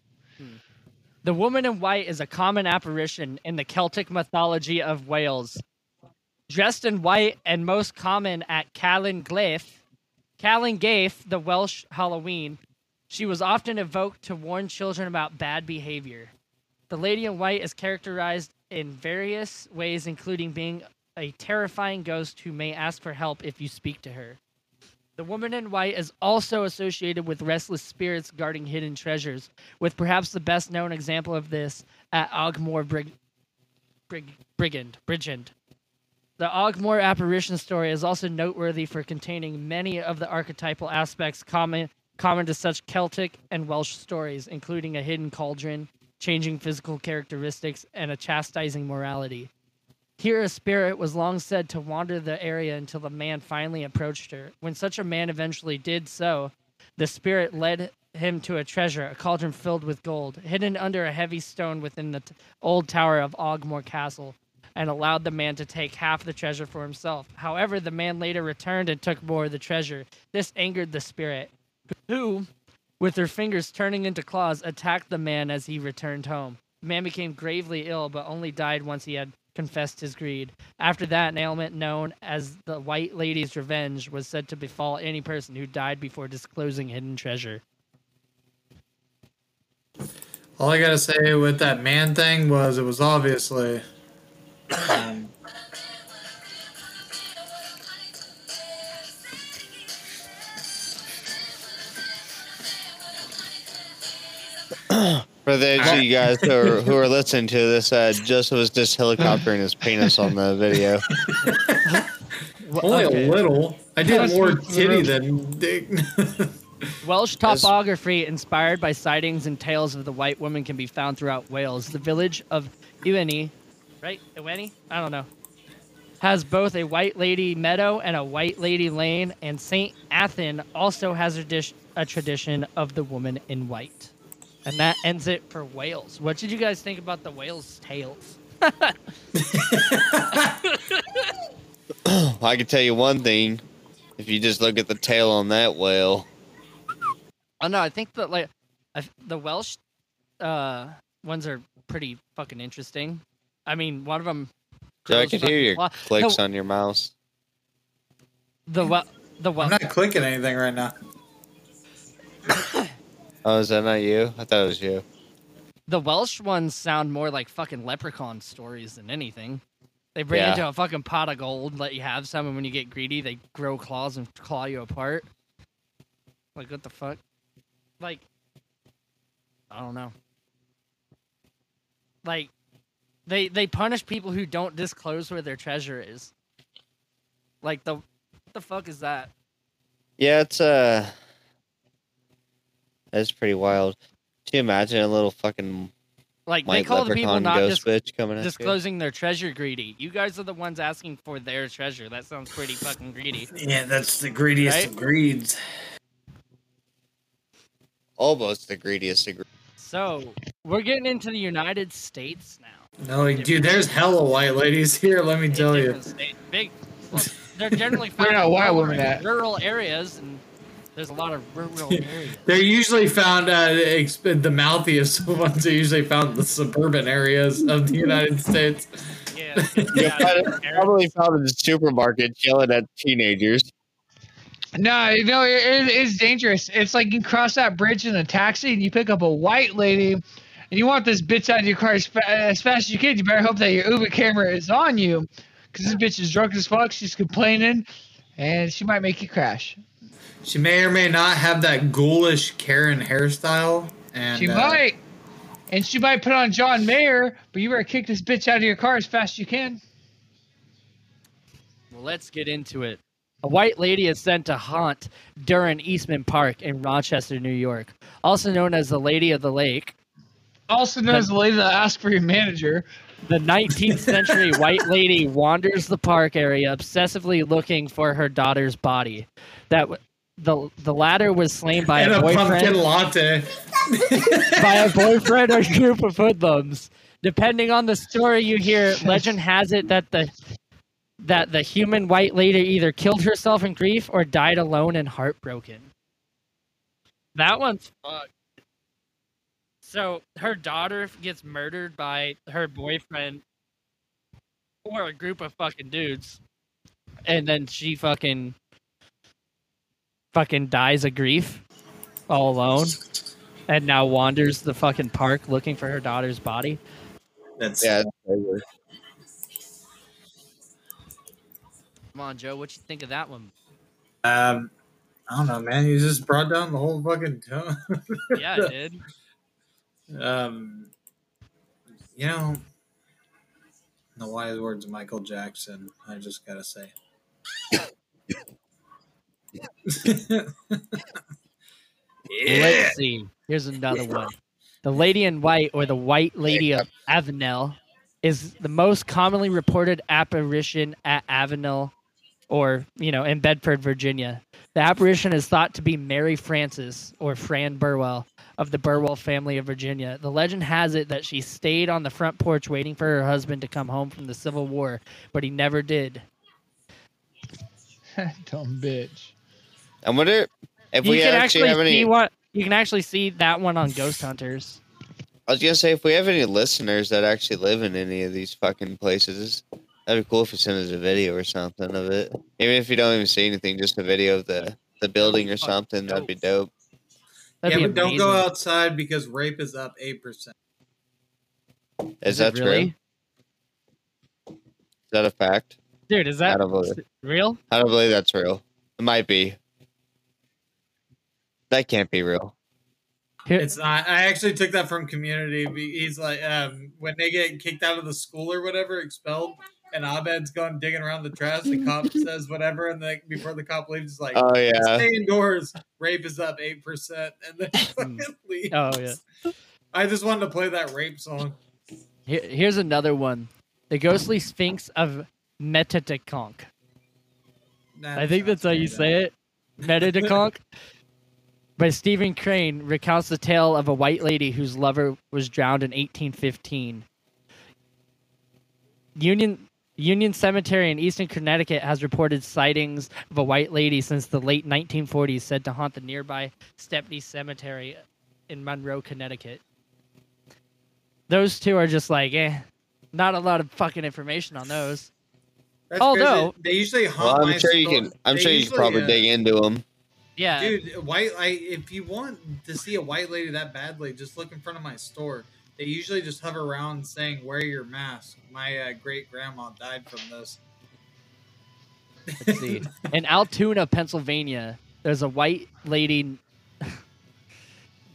The woman in white is a common apparition in the Celtic mythology of Wales. Dressed in white and most common at Callan Glaith, Callan Gaith, the Welsh Halloween, she was often evoked to warn children about bad behavior. The lady in white is characterized in various ways, including being a terrifying ghost who may ask for help if you speak to her. The woman in white is also associated with restless spirits guarding hidden treasures, with perhaps the best known example of this at Ogmore Brig- Brig- Brigand. Brigand. The Ogmore apparition story is also noteworthy for containing many of the archetypal aspects common common to such Celtic and Welsh stories, including a hidden cauldron, changing physical characteristics, and a chastising morality. Here, a spirit was long said to wander the area until a man finally approached her. When such a man eventually did so, the spirit led him to a treasure, a cauldron filled with gold, hidden under a heavy stone within the t- old tower of Ogmore Castle, and allowed the man to take half the treasure for himself. However, the man later returned and took more of the treasure. This angered the spirit, who, with her fingers turning into claws, attacked the man as he returned home. The man became gravely ill, but only died once he had confessed his greed. After that, an ailment known as the White Lady's Revenge was said to befall any person who died before disclosing hidden treasure. All I gotta say with that man thing was it was obviously. Um, For those of you guys who are, who are listening to this, uh, Joseph was just helicoptering his penis on the video. only Okay. a little. I did more (laughs) titty than dick. Welsh (laughs) topography, inspired by sightings and tales of the white woman, can be found throughout Wales. The village of Ewenny, right? Ewenny? I don't know. Has both a White Lady Meadow and a White Lady Lane, and St. Athan also has a, dish, a tradition of the woman in white. And that ends it for whales. What did you guys think about the whales' tails? (laughs) I can tell you one thing: if you just look at the tail on that whale, Oh no, I think that like I, the Welsh uh, ones are pretty fucking interesting. I mean, one of them. so I can hear your clicks No, on your mouse. the well, the I'm not clicking anything right now. (laughs) Oh, is that not you? I thought it was you. The Welsh ones sound more like fucking leprechaun stories than anything. They bring Yeah. you into a fucking pot of gold, let you have some, and when you get greedy, they grow claws and claw you apart. Like what the fuck? Like, I don't know. Like, they they punish people who don't disclose where their treasure is. Like the, what the fuck is that? Yeah, it's uh that's pretty wild. Can you imagine a little fucking Like they white call the people leprechaun not ghost dis- bitch coming at you? disclosing their treasure greedy. You guys are the ones asking for their treasure. That sounds pretty fucking greedy. Yeah, that's the greediest Right? of greeds. Almost the greediest of gre- So we're getting into the United States now. No, dude, there's hella white ladies here. Let me tell you. state- Big. well, they're generally (laughs) Where found are in white rural- women at? rural areas, and there's a lot of rural (laughs) areas. They're usually found uh, exp- the mouthiest (laughs) ones are usually found in the suburban areas of the United (laughs) States. Yeah, yeah, probably found in the supermarket yelling at teenagers. No, no, it, it is dangerous. It's like you cross that bridge in a taxi and you pick up a white lady, and you want this bitch out of your car as, fa- as fast as you can. You better hope that your Uber camera is on you, because this bitch is drunk as fuck. She's complaining, and she might make you crash. She may or may not have that ghoulish Karen hairstyle. And She uh, might, and she might put on John Mayer, but you better kick this bitch out of your car as fast as you can. Well, let's get into it. A white lady is sent to haunt Durand Eastman Park in Rochester, New York, also known as the Lady of the Lake. Also known as the lady that asked for your manager. The 19th century (laughs) white lady wanders the park area, obsessively looking for her daughter's body. That w- the the latter was slain by and a a pumpkin boyfriend latte. (laughs) by a boyfriend or group of hoodlums. Depending on the story you hear, legend has it that the that the human white lady either killed herself in grief or died alone and heartbroken. That one's fucked. So her daughter gets murdered by her boyfriend or a group of fucking dudes, and then she fucking fucking dies of grief all alone and now wanders the fucking park looking for her daughter's body. That's Yeah, it's. Come on, Joe, what you think of that one? um, I don't know, man. You just brought down the whole fucking tone. (laughs) Yeah, I did. (laughs) um, you know, the wise words of Michael Jackson. I just gotta say. Yeah. Let's see. Here's another one. The Lady in White, or the White Lady of Avenel, is the most commonly reported apparition at Avenel, or you know, in Bedford, Virginia. The apparition is thought to be Mary Frances, or Fran Burwell, of the Burwell family of Virginia. The legend has it that she stayed on the front porch waiting for her husband to come home from the Civil War, but he never did. (laughs) Dumb bitch. I wonder if you we can actually, actually have any. see what you can actually see that one on Ghost Hunters. I was gonna say if we have any listeners that actually live in any of these fucking places, that'd be cool if you send us a video or something of it. Even if you don't even see anything, just a video of the the building or something. That'd be dope. That'd yeah, be but don't go outside because rape is up eight percent. Is, it that true? Is that a fact? Dude, is I that don't believe. real? I don't believe that's real. It might be. That can't be real. It's not. I actually took that from Community. He's like, um, when they get kicked out of the school or whatever, expelled, and Abed's going digging around the trash. The cop (laughs) says whatever, and then before the cop leaves, he's like, Oh yeah. "Stay indoors. Rape is up eight percent," and then (laughs) fucking leaves. Oh, yeah. I just wanted to play that rape song. Here, here's another one. The ghostly sphinx of Metedeconk. I think that's how you say it. Metedeconk. (laughs) By Stephen Crane recounts the tale of a white lady whose lover was drowned in 1815. Union Union Cemetery in eastern Connecticut has reported sightings of a white lady since the late 1940s, said to haunt the nearby Stepney Cemetery in Monroe, Connecticut. Those two are just like, eh, not a lot of fucking information on those. That's Although- crazy. they usually haunt Well, I'm sure you can. I'm they sure you can probably uh, dig into them. Yeah, Dude, white. I if you want to see a white lady that badly, just look in front of my store. They usually just hover around saying, "Wear your mask." My uh, great grandma died from this. Let's see. (laughs) In Altoona, Pennsylvania, there's a white lady. (laughs)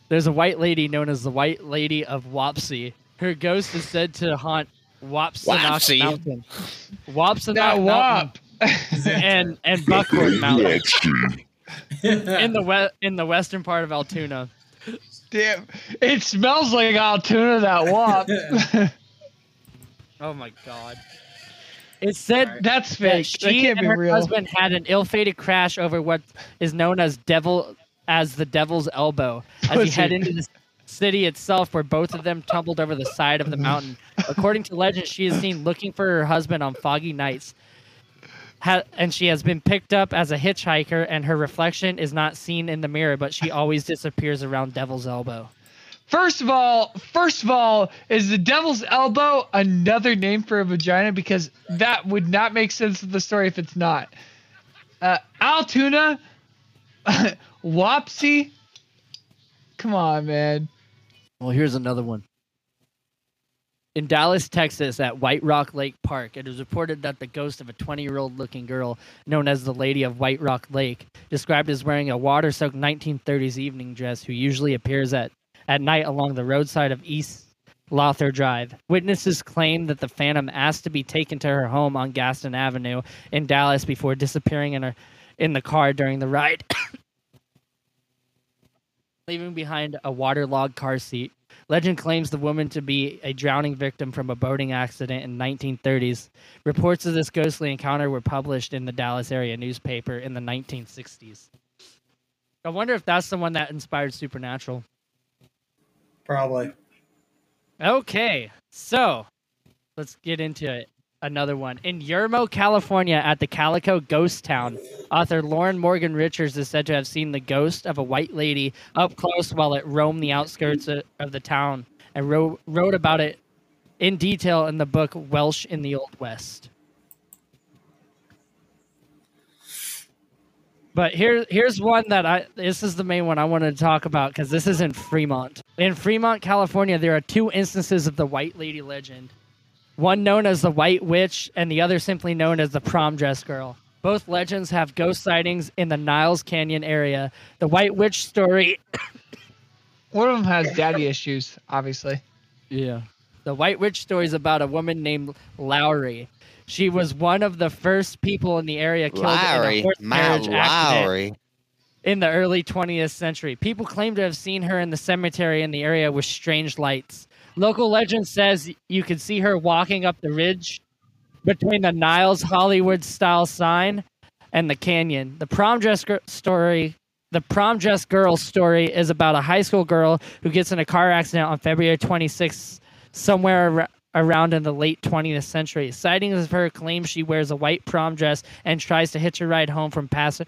there's a white lady known as the White Lady of Wapsie. Her ghost is said to haunt Wapsanock Wapsie? Mountain. Wapsanock That Mountain. wop. and and Buckhorn (laughs) Mountain in the (laughs) we- in the western part of Altoona. Damn, it smells like Altoona that wop. (laughs) Oh my god! It said Alright. That's that fake. That she can't and be her real. husband had an ill-fated crash over what is known as devil as the Devil's Elbow as he Pussy. head into the city itself, where both of them tumbled over the side of the mountain. (laughs) According to legend, she is seen looking for her husband on foggy nights. Ha- and she has been picked up as a hitchhiker, and her reflection is not seen in the mirror, but she always disappears around Devil's Elbow. First of all, first of all, is the devil's elbow another name for a vagina? Because that would not make sense of the story if it's not. Uh, Altoona, (laughs) Wapsie. Come on, man. Well, here's another one. In Dallas, Texas, at White Rock Lake Park, it is reported that the ghost of a 20 year old looking girl, known as the Lady of White Rock Lake, described as wearing a water soaked 1930s evening dress, who usually appears at, at night along the roadside of East Lawther Drive. Witnesses claim that the Phantom asked to be taken to her home on Gaston Avenue in Dallas before disappearing in, her, in the car during the ride. (coughs) leaving behind a waterlogged car seat. Legend claims the woman to be a drowning victim from a boating accident in 1930s. Reports of this ghostly encounter were published in the Dallas area newspaper in the 1960s. I wonder if that's the one that inspired Supernatural. Probably. Okay, so let's get into it. Another one. In Yermo, California, at the Calico Ghost Town, author Lorin Morgan-Richards is said to have seen the ghost of a white lady up close while it roamed the outskirts of, the town and wrote, wrote about it in detail in the book Welsh in the Old West. But here, here's one that I. This is the main one I wanted to talk about because this is in Fremont. In Fremont, California, there are two instances of the White Lady legend. One known as the White Witch, and the other simply known as the Prom Dress Girl. Both legends have ghost sightings in the Niles Canyon area. The White Witch story. (coughs) One of them has daddy issues, obviously. Yeah. The White Witch story is about a woman named Lowry. She was one of the first people in the area killed in a horse my marriage accident in the early 20th century. People claim to have seen her in the cemetery in the area with strange lights. Local legend says you can see her walking up the ridge between the Niles Hollywood style sign and the canyon. The prom dress gir- story, the prom dress girl story is about a high school girl who gets in a car accident on February 26th somewhere ar- around in the late 20th century. Sightings of her claim she wears a white prom dress and tries to hitch a ride home from pass-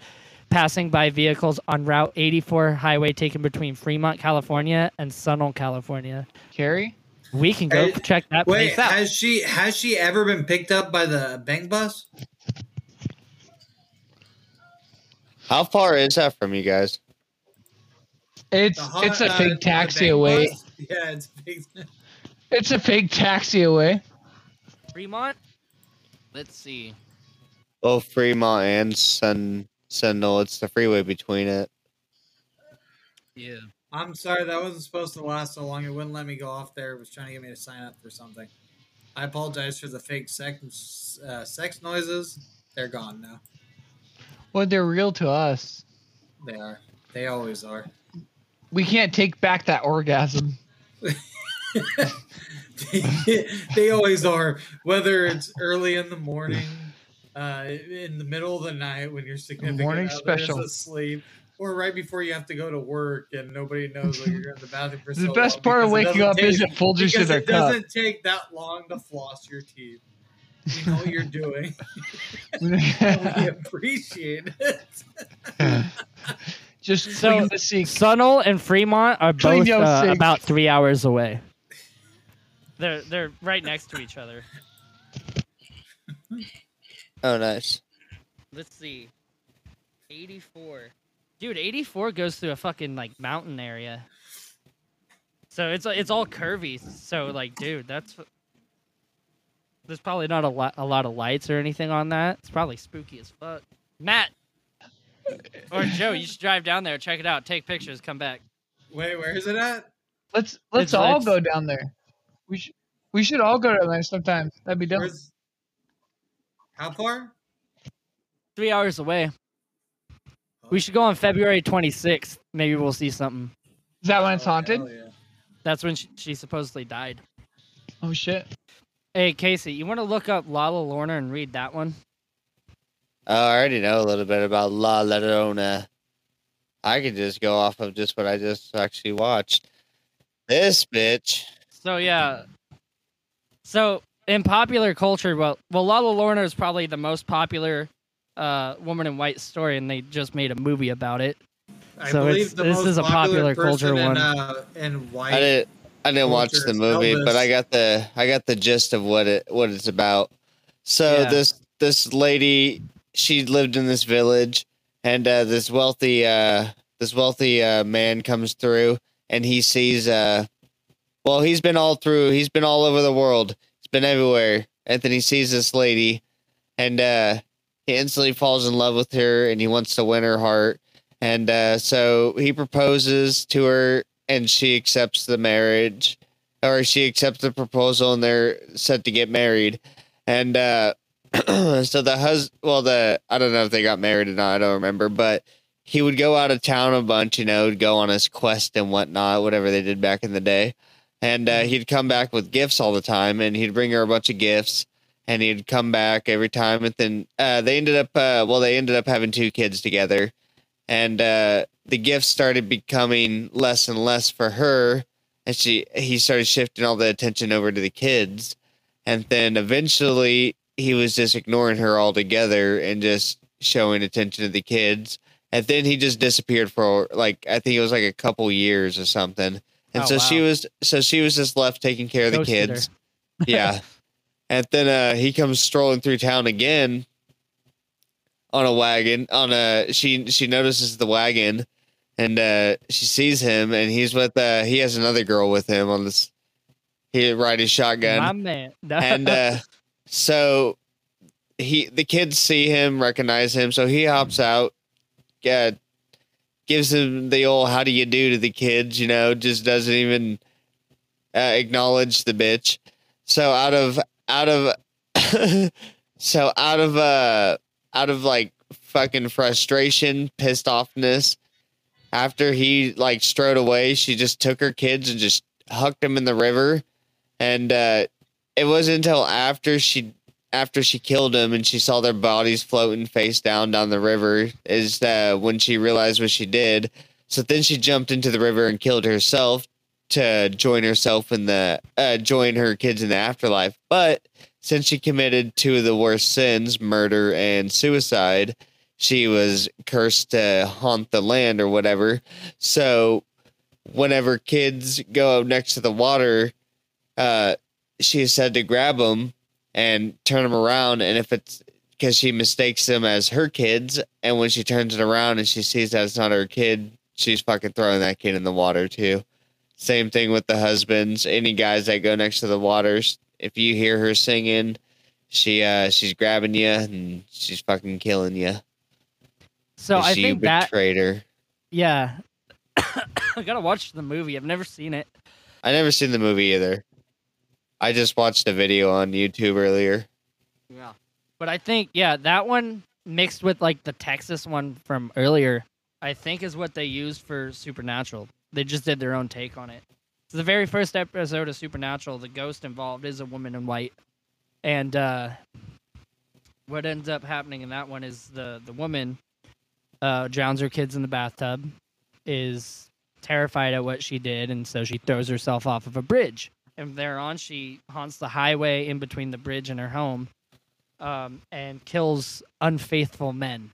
passing by vehicles on Route 84 highway taken between Fremont, California and Sunol, California. Carrie? We can go Hey, check that Wait, place out. has she has she ever been picked up by the bank bus? How far is that from you guys? It's The it's a uh, taxi away. bus? (laughs) Yeah, it's a big. (laughs) It's a fake taxi away. Fremont? Let's see. Both Fremont and Sun Sentinel. It's the freeway between it. Yeah. I'm sorry, that wasn't supposed to last so long. It wouldn't let me go off there. It was trying to get me to sign up for something. I apologize for the fake sex uh, sex noises. They're gone now. Well, they're real to us. They are. They always are. We can't take back that orgasm. (laughs) (laughs) they always are. Whether it's early in the morning, uh, in the middle of the night when your significant Morning other special. is asleep, or right before you have to go to work and nobody knows what you're in the bathroom for. (laughs) The so best long part of waking up take- is it Folgers to because their it doesn't take that long to floss your teeth. You know what you're doing. (laughs) (laughs) we appreciate it. Just So- clean the sink. Sunol and Fremont are Clean both uh, about three hours away. They're they're right next to each other. Oh, nice. Let's see. 84. Dude, 84 goes through a fucking like mountain area. So it's it's all curvy. So like, dude, that's there's probably not a lot a lot of lights or anything on that. It's probably spooky as fuck. Matt (laughs) or Joe, you should drive down there, check it out, take pictures, come back. Wait, where is it at? Let's let's It's- all it's- go down there. We should we should all go down there sometime. That'd be dope. Where's, how far? three hours away. We oh. should go on February 26th. Maybe we'll see something. Is that when it's Oh, haunted? hell yeah. That's when she, she supposedly died. Oh shit. Hey, Casey, you want to look up La Llorona and read that one? Oh, I already know a little bit about La Llorona. I could just go off of just what I just actually watched. This bitch. So yeah. So in popular culture, well, well, La Llorona is probably the most popular uh, woman in white story, and they just made a movie about it. I So believe the this most is a popular person culture in, one. Uh, in white. I didn't I didn't watch the is movie, but I got the I got the gist of what it what it's about. So Yeah. this this lady she lived in this village and uh, this wealthy uh, this wealthy uh, man comes through and he sees uh well he's been all through he's been all over the world. He's been everywhere. Anthony sees this lady and uh he instantly falls in love with her and he wants to win her heart. And uh, so he proposes to her and she accepts the marriage or she accepts the proposal and they're set to get married and uh (clears throat) so the hus well the i don't know if they got married or not i don't remember but he would go out of town a bunch you know go on his quest and whatnot whatever they did back in the day and uh, he'd come back with gifts all the time and he'd bring her a bunch of gifts and he'd come back every time and then uh, they ended up uh, well they ended up having two kids together. And uh, the gifts started becoming less and less for her and she he started shifting all the attention over to the kids. And then eventually he was just ignoring her altogether and just showing attention to the kids. And then he just disappeared for like i think it was like a couple years or something and Oh, so she was so she was just left taking care of the Ghosted kids. Yeah. (laughs) And then uh he comes strolling through town again on a wagon on a she she notices the wagon and uh she sees him and he's with uh he has another girl with him on this he ride his shotgun. My man. (laughs) and uh so he the kids see him recognize him so he hops out. Uh, gives him the old how do you do? to the kids you know just doesn't even uh, acknowledge the bitch. So out of out of (laughs) so out of uh out of like fucking frustration pissed offness after he like strode away she just took her kids and just hucked them in the river. And uh it wasn't until after she after she killed him and she saw their bodies floating face down down the river is uh, when she realized what she did. So then she jumped into the river and killed herself to join herself in the uh, join her kids in the afterlife. But since she committed two of the worst sins, murder and suicide, she was cursed to haunt the land or whatever. So whenever kids go up next to the water, uh, she is said to grab them and turn them around. And if it's because she mistakes them as her kids, and when she turns it around and she sees that it's not her kid, she's fucking throwing that kid in the water too. Same thing with the husbands. Any guys that go next to the waters, if you hear her singing, she uh she's grabbing you and she's fucking killing you. so I you think that betrayed her. yeah. (coughs) I gotta watch the movie. I've never seen it. I never seen the movie either. I just watched a video on YouTube earlier. Yeah. But I think yeah, that one mixed with like the Texas one from earlier, I think is what they used for Supernatural. They just did their own take on it. So the very first episode of Supernatural, the ghost involved is a woman in white. And uh what ends up happening in that one is the the woman uh drowns her kids in the bathtub, is terrified at what she did, and so she throws herself off of a bridge. And thereon she haunts the highway in between the bridge and her home um, and kills unfaithful men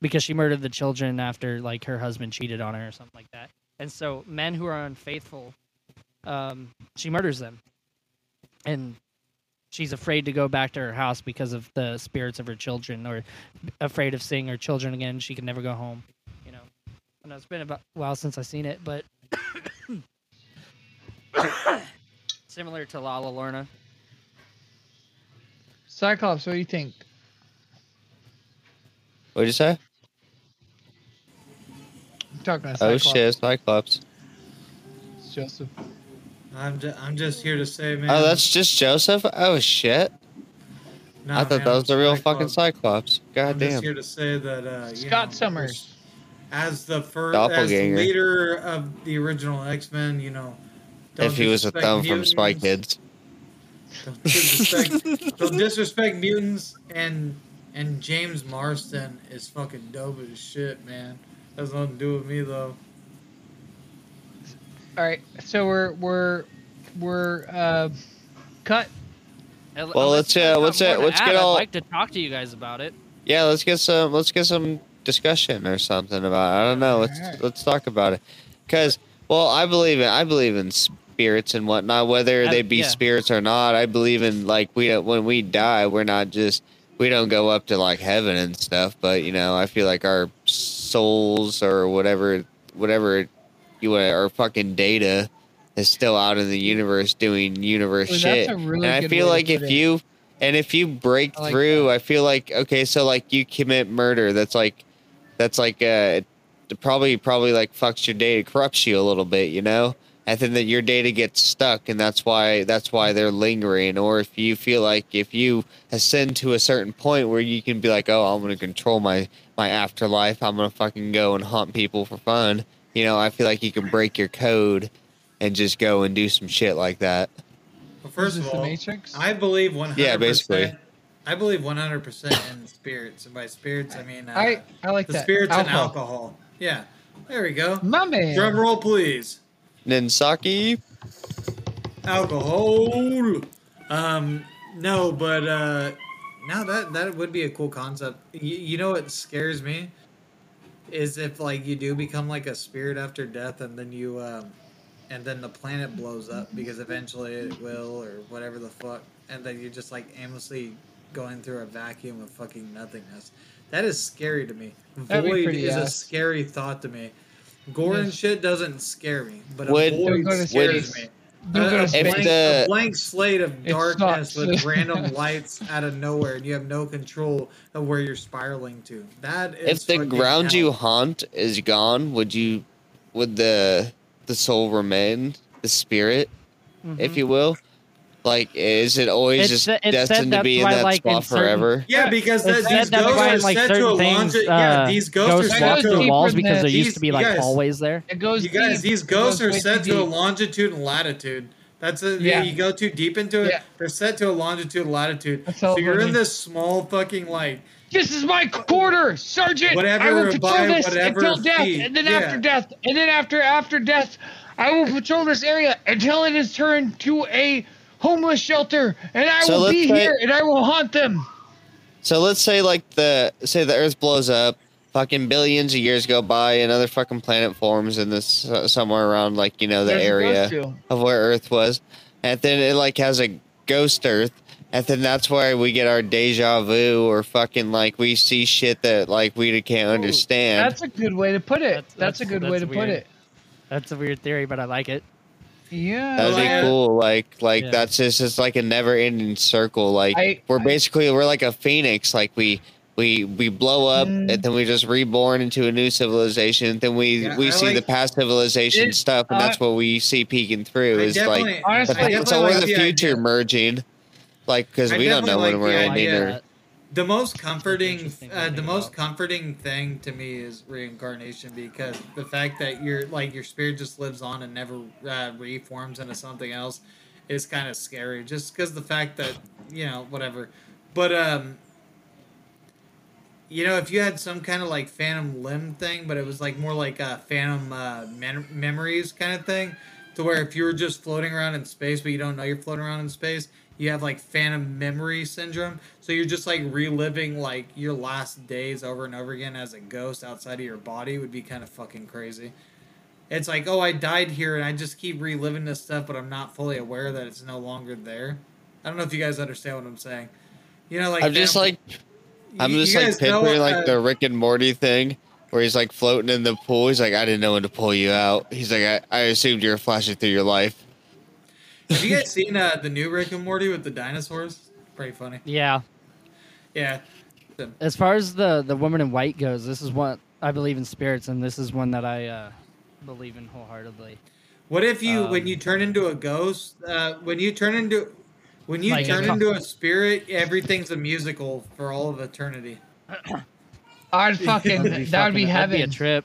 because she murdered the children after like her husband cheated on her or something like that. And so men who are unfaithful, um, she murders them, and she's afraid to go back to her house because of the spirits of her children, or afraid of seeing her children again. She can never go home. You know, I know it's been about a while since I've seen it, but similar to La Llorona. Cyclops, what do you think? What'd you say? I'm talking to Oh shit, Cyclops. It's Joseph. I'm just, I'm just here to say, man. Oh, that's just Joseph. Oh shit! no, I thought man, that was the real fucking Cyclops. fucking Cyclops. I'm just here to say that uh, you Scott know, Summers. as the first as Doppelganger. leader of the original X Men, you know. Don't If he was a disrespect thumb from Spy Kids. Don't disrespect, don't disrespect mutants and and James Marsden is fucking dope as shit, man. Has nothing to do with me though. All right, so we're we're we're uh, cut. Well, you let's, guys uh, got let's, uh, let's add, get all- I'd like to talk to you guys about it. Yeah, let's get some. Let's get some discussion or something about. It. I don't know. Let's Alright. let's talk about it. Cause, well, I believe in I believe in spirits and whatnot, whether they be yeah. spirits or not. I believe in like we don't when we die, we're not just we don't go up to like heaven and stuff. But you know, I feel like our souls or whatever whatever you want, our fucking data is still out in the universe doing universe Well, shit. really and I feel like if it. you and if you break I like through, that. I feel like okay, so like you commit murder, that's like that's like uh it probably probably like fucks your data, corrupts you a little bit, you know? And then that your data gets stuck and that's why that's why they're lingering. Or if you feel like if you ascend to a certain point where you can be like, Oh, I'm gonna control my my afterlife, I'm gonna fucking go and hunt people for fun. You know, I feel like you can break your code and just go and do some shit like that. Well, first of this the all, Matrix? I believe 100% Yeah, basically. I believe one hundred percent in spirits, and by spirits I mean uh, I I like the that. spirits and Alcohol. alcohol. Yeah, there we go. My man. Drum roll, please. Ninsaki? alcohol. Um, no, but uh, no, that that would be a cool concept. You, you know what scares me is if like you do become like a spirit after death, and then you um, and then the planet blows up because eventually it will, or whatever the fuck, and then you're just like aimlessly going through a vacuum of fucking nothingness. That is scary to me. That'd Void pretty is a scary thought to me. Gore and shit doesn't scare me, but a Would- void Don't go to scares space. me. Don't A- go to a, If blank, the- a blank slate of It darkness sucks. with (laughs) random lights out of nowhere, and you have no control of where you're spiraling to. That is if the fucking ground hell. you haunt is gone, would you would the the soul remain, the spirit, if mm-hmm. you will? Like is it always It's just it's destined to be in that like, in spot certain- forever? yeah, because It's that, these ghosts why are in like set to a certain longe- things, yeah, uh, these ghosts, ghosts are That set walk to through a, deeper walls because that. there used These- to be like guys- hallways there. It goes you guys, deep. these ghosts are way set too to a deep. longitude and latitude. That's a Yeah. you go too deep into it. Yeah. They're set to a longitude and latitude. That's So you're I in this small fucking light. This is my quarter, Sergeant. Whatever I will patrol this whatever until death, feet. and then Yeah. after death, and then after after death, I will patrol this area until it is turned to a homeless shelter, and I So will be say- here and I will haunt them. So let's say like the say the Earth blows up, fucking billions of years go by, another fucking planet forms in this uh, somewhere around like you know the They're area of where Earth was, and then it like has a ghost Earth, and then that's where we get our deja vu or fucking like we see shit that like we can't understand. That's a good way to put it. That's, That's- a good that's way to put it. That's a weird theory, but I like it. Yeah. That'd be Yeah. cool. Like, like Yeah. that's just it's like a never-ending circle. Like I- we're I- basically we're like a phoenix. Like we we we blow up Mm. and then we just reborn into a new civilization. Then we Yeah, we I see the past civilization It- stuff, and that's what we see peeking through. Is like Honestly, the I I past, definitely so we're like the future idea. merging. Like because we don't know definitely when we're ending. idea. Or, the most comforting uh, the most about. comforting thing to me is reincarnation because the fact that your like your spirit just lives on and never uh, reforms into something else is kind of scary just because the fact that you know whatever but um you know if you had some kind of like phantom limb thing but it was like more like a phantom uh, memories kind of thing to where if you were just floating around in space but you don't know you're floating around in space you have like phantom memory syndrome so you're just like reliving like your last days over and over again as a ghost outside of your body would be kind of fucking crazy it's like oh i died here and i just keep reliving this stuff but i'm not fully aware that it's no longer there i don't know if you guys understand what i'm saying you know like I'm just phantom- like I'm just like picturing like uh, the Rick and Morty thing. Where he's like floating in the pool. He's like, I didn't know when to pull you out. He's like, I, I assumed you were flashing through your life. have you guys (laughs) seen uh, the new rick and morty with the dinosaurs pretty funny Yeah. Yeah As far as the the woman in white goes, this is what I believe in spirits, and this is one that I uh, believe in wholeheartedly. What if you, when Um, you turn into a ghost, uh, when you turn into, when you Like a turn co- into a spirit, everything's a musical for all of eternity. I'd fucking That'd be that would be fucking- that'd be a heaven. trip.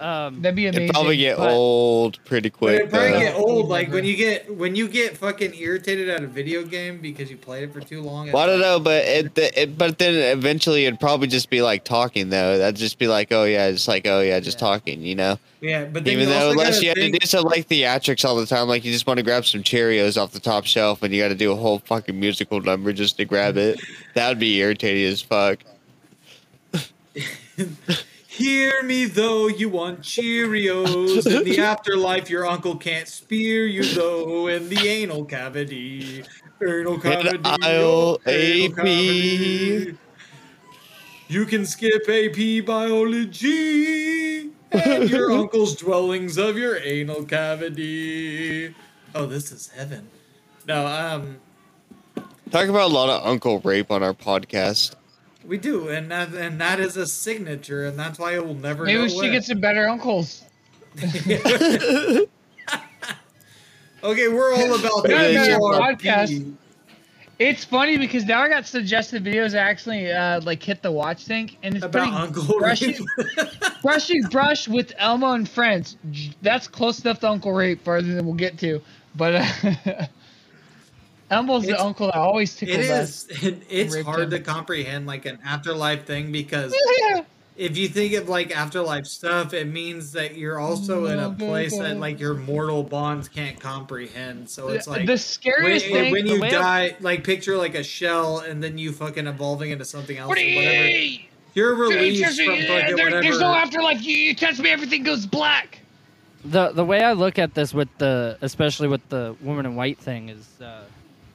Um, That'd be amazing. It'd probably get but- old pretty But quick. it probably though. get old like when you get when you get fucking irritated at a video game because you played it for too long. Well, I don't know, but it, it, but then eventually it'd probably just be like talking though. That'd just be like, oh yeah, just like oh yeah, just Yeah. talking, you know. Yeah, but then Even you though unless you have think, to do some like theatrics all the time, like you just want to grab some Cheerios off the top shelf and you got to do a whole fucking musical number just to grab it. That would be irritating as fuck. (laughs) Hear me though, you want Cheerios. In the (laughs) afterlife, your uncle can't spear you though in the anal cavity. Anal cavity. Oh, AP. cavity. You can skip AP biology and (laughs) your uncle's dwellings of your anal cavity. Oh, this is heaven. No, um, Talk about a lot of uncle rape on our podcast. We do, and that and that is a signature, and that's why it will never. Maybe go we should away. get some better uncles. (laughs) Okay, we're all about We're gonna do a HRP. podcast. It's funny because now I got suggested videos that actually uh, like hit the watch thing, and it's about Uncle brushing, Rape. brushing brush with Elmo and friends. That's close enough to Uncle Rape, farther than we'll get to. But uh, (laughs) Elmo's the uncle that always it tickled us. is. (laughs) It, it's Raped hard him. to comprehend like an afterlife thing because Yeah. (laughs) if you think of like afterlife stuff, it means that you're also in a place that like your mortal bonds can't comprehend. So it's like the when, scariest thing. when The you way- die, like picture like a shell and then you fucking evolving into something else or whatever. You're released Just- from yeah, fucking there- whatever. There's no afterlife. You, you touch me, everything goes black. the the way I look at this with the especially with the woman in white thing is uh,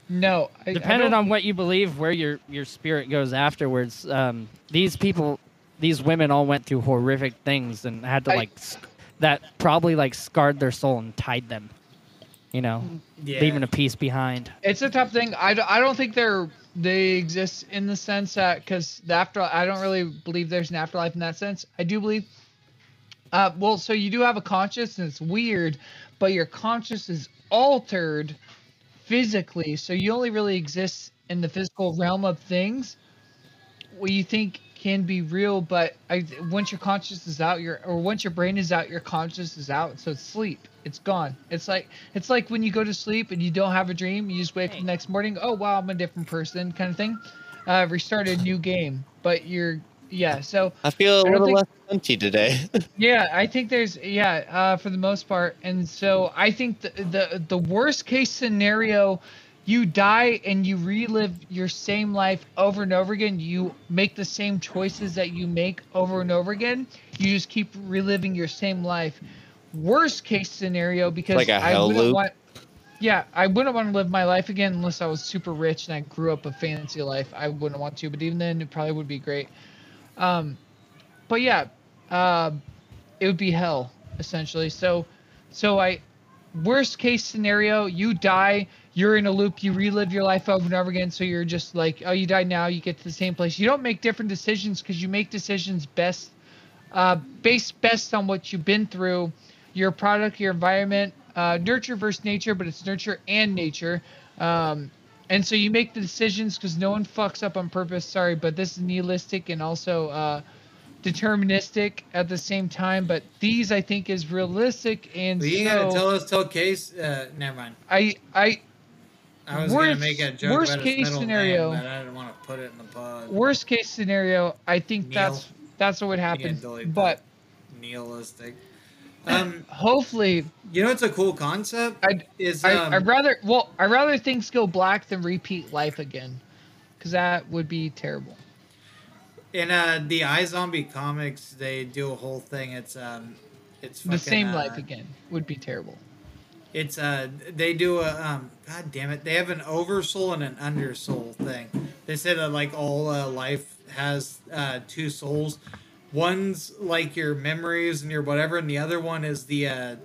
No, I, depending I on what you believe, where your your spirit goes afterwards. Um, these people, these women, all went through horrific things and had to I- like sc- that probably like scarred their soul and tied them. You know, yeah. leaving a piece behind. It's a tough thing. I, I don't think they're they exist in the sense that because the after I don't really believe there's an afterlife in that sense. I do believe. Uh, well, so you do have a conscious, and it's weird, but your conscious is altered physically, so you only really exist in the physical realm of things. What you think can be real, but I, once your conscious is out, your or once your brain is out, your conscious is out. So it's sleep. It's gone. It's like it's like when you go to sleep and you don't have a dream. You just wake up the next morning. Oh wow, I'm a different person, kind of thing. Uh, restart a new game, but you're yeah. So I feel a I little think- less punchy today. (laughs) yeah, I think there's yeah, uh, for the most part, and so I think the the the worst case scenario, you die and you relive your same life over and over again. You make the same choices that you make over and over again. You just keep reliving your same life. Worst case scenario because Like a I wouldn't loop? want. Yeah, I wouldn't want to live my life again unless I was super rich and I grew up a fantasy life. I wouldn't want to, but even then, it probably would be great. Um, but yeah, uh, it would be hell essentially. So, so I, worst case scenario, you die, you're in a loop, you relive your life over and over again. So you're just like, oh, you died now, you get to the same place. You don't make different decisions because you make decisions best, uh, based best on what you've been through, your product, your environment, uh, nurture versus nature, but it's nurture and nature. Um, and so you make the decisions because no one fucks up on purpose. Sorry, but this is nihilistic and also uh, deterministic at the same time. But these, I think, is realistic. And But you so gotta tell us, tell Case. Uh, never mind. I, I, I was Worst- gonna make a joke worst case scenario- name, I didn't want to put it in the pod. worst case scenario, I think Neil. that's that's what would happen. But Nihilistic. Um, (laughs) hopefully, you know it's a cool concept? I'd, Is I, um, I'd rather well, I'd rather things go black than repeat life again, because that would be terrible. in uh the iZombie comics, they do a whole thing. It's um, it's the same uh, life again would be terrible. It's uh, they do a um, god damn it, they have an oversoul and an undersoul thing. They say that like all uh, life has uh two souls. One's like your memories and your whatever, and the other one is the uh,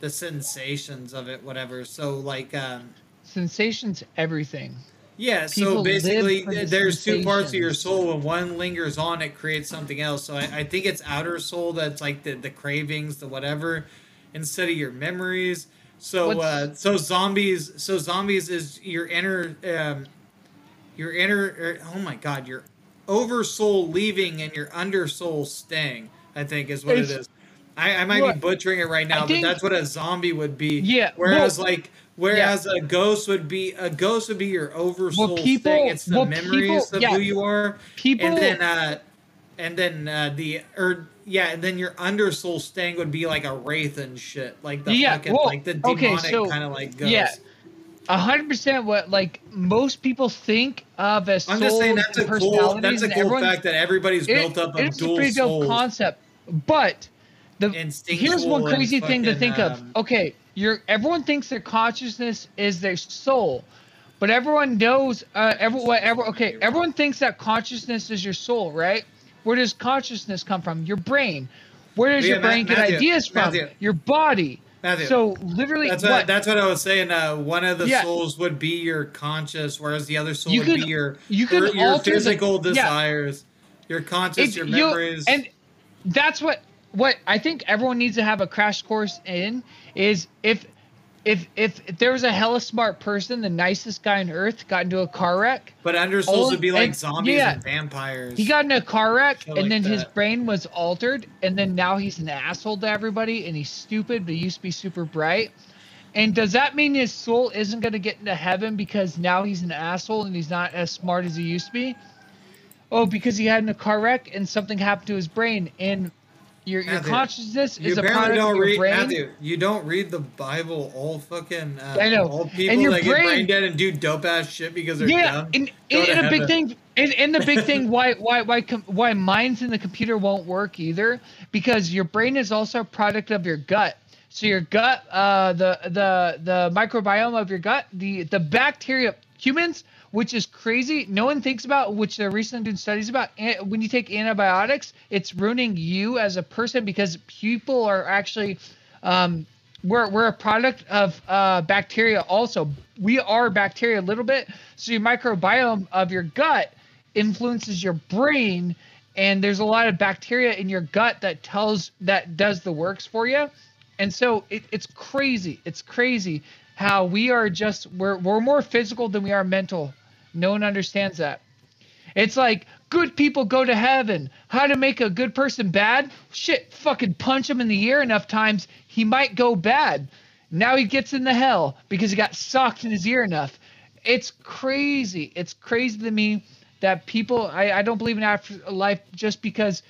the sensations of it, whatever. So like um. Sensations, everything. Yeah, so People live basically, the there's two parts of your soul. When one lingers on, it creates something else. So I, I think it's outer soul that's like the, the cravings, the whatever, instead of your memories. So What's- uh, so zombies, so zombies is your inner, um, your inner. er, oh my god, your oversoul leaving and your undersoul staying. I think is what It's- it is. I, I might Well, be butchering it right now, think- but that's what a zombie would be. Yeah, Whereas well- like whereas a ghost would be a ghost would be your oversoul people- thing. It's the well, memories people- of yeah. who you are. People and then uh and then uh the or yeah, and then your undersoul staying would be like a wraith and shit. Like the Yeah, fucking well, like the okay, demonic so- kind of like ghost. yeah. A hundred percent what like most people think of as I'm just saying that's a cool that's a cool everyone- fact that everybody's it- built up of it's a dual pretty dope souls. concept. But the here's one crazy thing to think um, of okay you're everyone thinks their consciousness is their soul but everyone knows uh everyone ever okay everyone thinks that consciousness is your soul right? Where does consciousness come from? Your brain. Where does Yeah, your brain Ma- get ideas from? Matthew. your body Matthew, so literally That's what, what, that's what I was saying. Uh, one of the Yeah. souls would be your conscious, whereas the other soul You would could- be your you could your, alter the- physical yeah. desires, your conscious, It- your memories. and that's what what I think everyone needs to have a crash course in is if if if, if there was a hella smart person, the nicest guy on earth, got into a car wreck. but undersouls all- would be oh, like and- zombies yeah. and vampires. He got in a car wreck, and like then his brain was altered, and then now he's an asshole to everybody, and he's stupid, but he used to be super bright. And does that mean his soul isn't going to get into heaven because now he's an asshole and he's not as smart as he used to be? Oh, because he had in a car wreck and something happened to his brain, and your your Matthew, consciousness is a product don't of your read brain. Matthew. You don't read the Bible. All fucking uh, I know. All And people your that get brain- brain dead and do dope ass shit because they're yeah, dumb. and, and, and a big thing, and, and the big thing (laughs) why why why com- why minds in the computer won't work either because your brain is also a product of your gut. So your gut, uh, the the the microbiome of your gut, the the bacteria, humans, which is crazy. No one thinks about, which they're recently doing studies about. When you take antibiotics, it's ruining you as a person because people are actually um, we're we're a product of uh, bacteria. Also, we are bacteria a little bit. So your microbiome of your gut influences your brain, and there's a lot of bacteria in your gut that tells that does the works for you. And so it, it's crazy. It's crazy how we are just we're we're more physical than we are mental. No one understands that. It's like good people go to heaven. How to make a good person bad? Shit, fucking punch him in the ear enough times, he might go bad. Now he gets in the hell because he got socked in his ear enough. It's crazy. It's crazy to me that people I, I don't believe in afterlife just because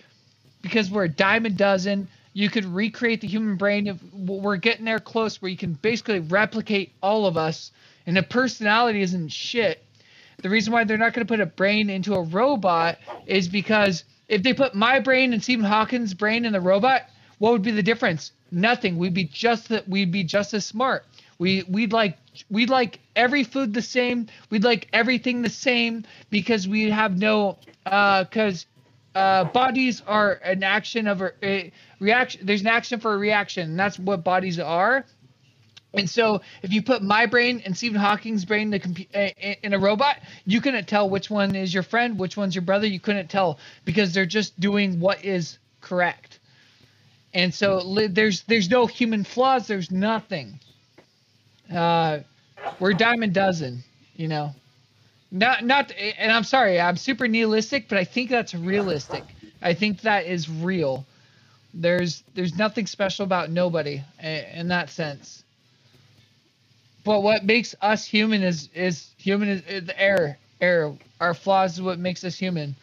because we're a dime a dozen. You could recreate the human brain. If we're getting there close, where you can basically replicate all of us, and the personality isn't shit. The reason why they're not going to put a brain into a robot is because if they put my brain and Stephen Hawking's brain in the robot, what would be the difference? Nothing. We'd be just that. We'd be just as smart. We we'd like we'd like every food the same. We'd like everything the same because we have no because uh, bodies are an action of a, a reaction. There's an action for a reaction, and that's what bodies are. And so, if you put my brain and Stephen Hawking's brain in, a robot, you couldn't tell which one is your friend, which one's your brother. You couldn't tell because they're just doing what is correct. And so, there's there's no human flaws. There's nothing. Uh, we're dime dozen, you know. Not not, and I'm sorry, I'm super nihilistic, but I think that's realistic. I think that is real. There's there's nothing special about nobody in that sense. But what makes us human is is human is, is the error. Error. Our flaws is what makes us human.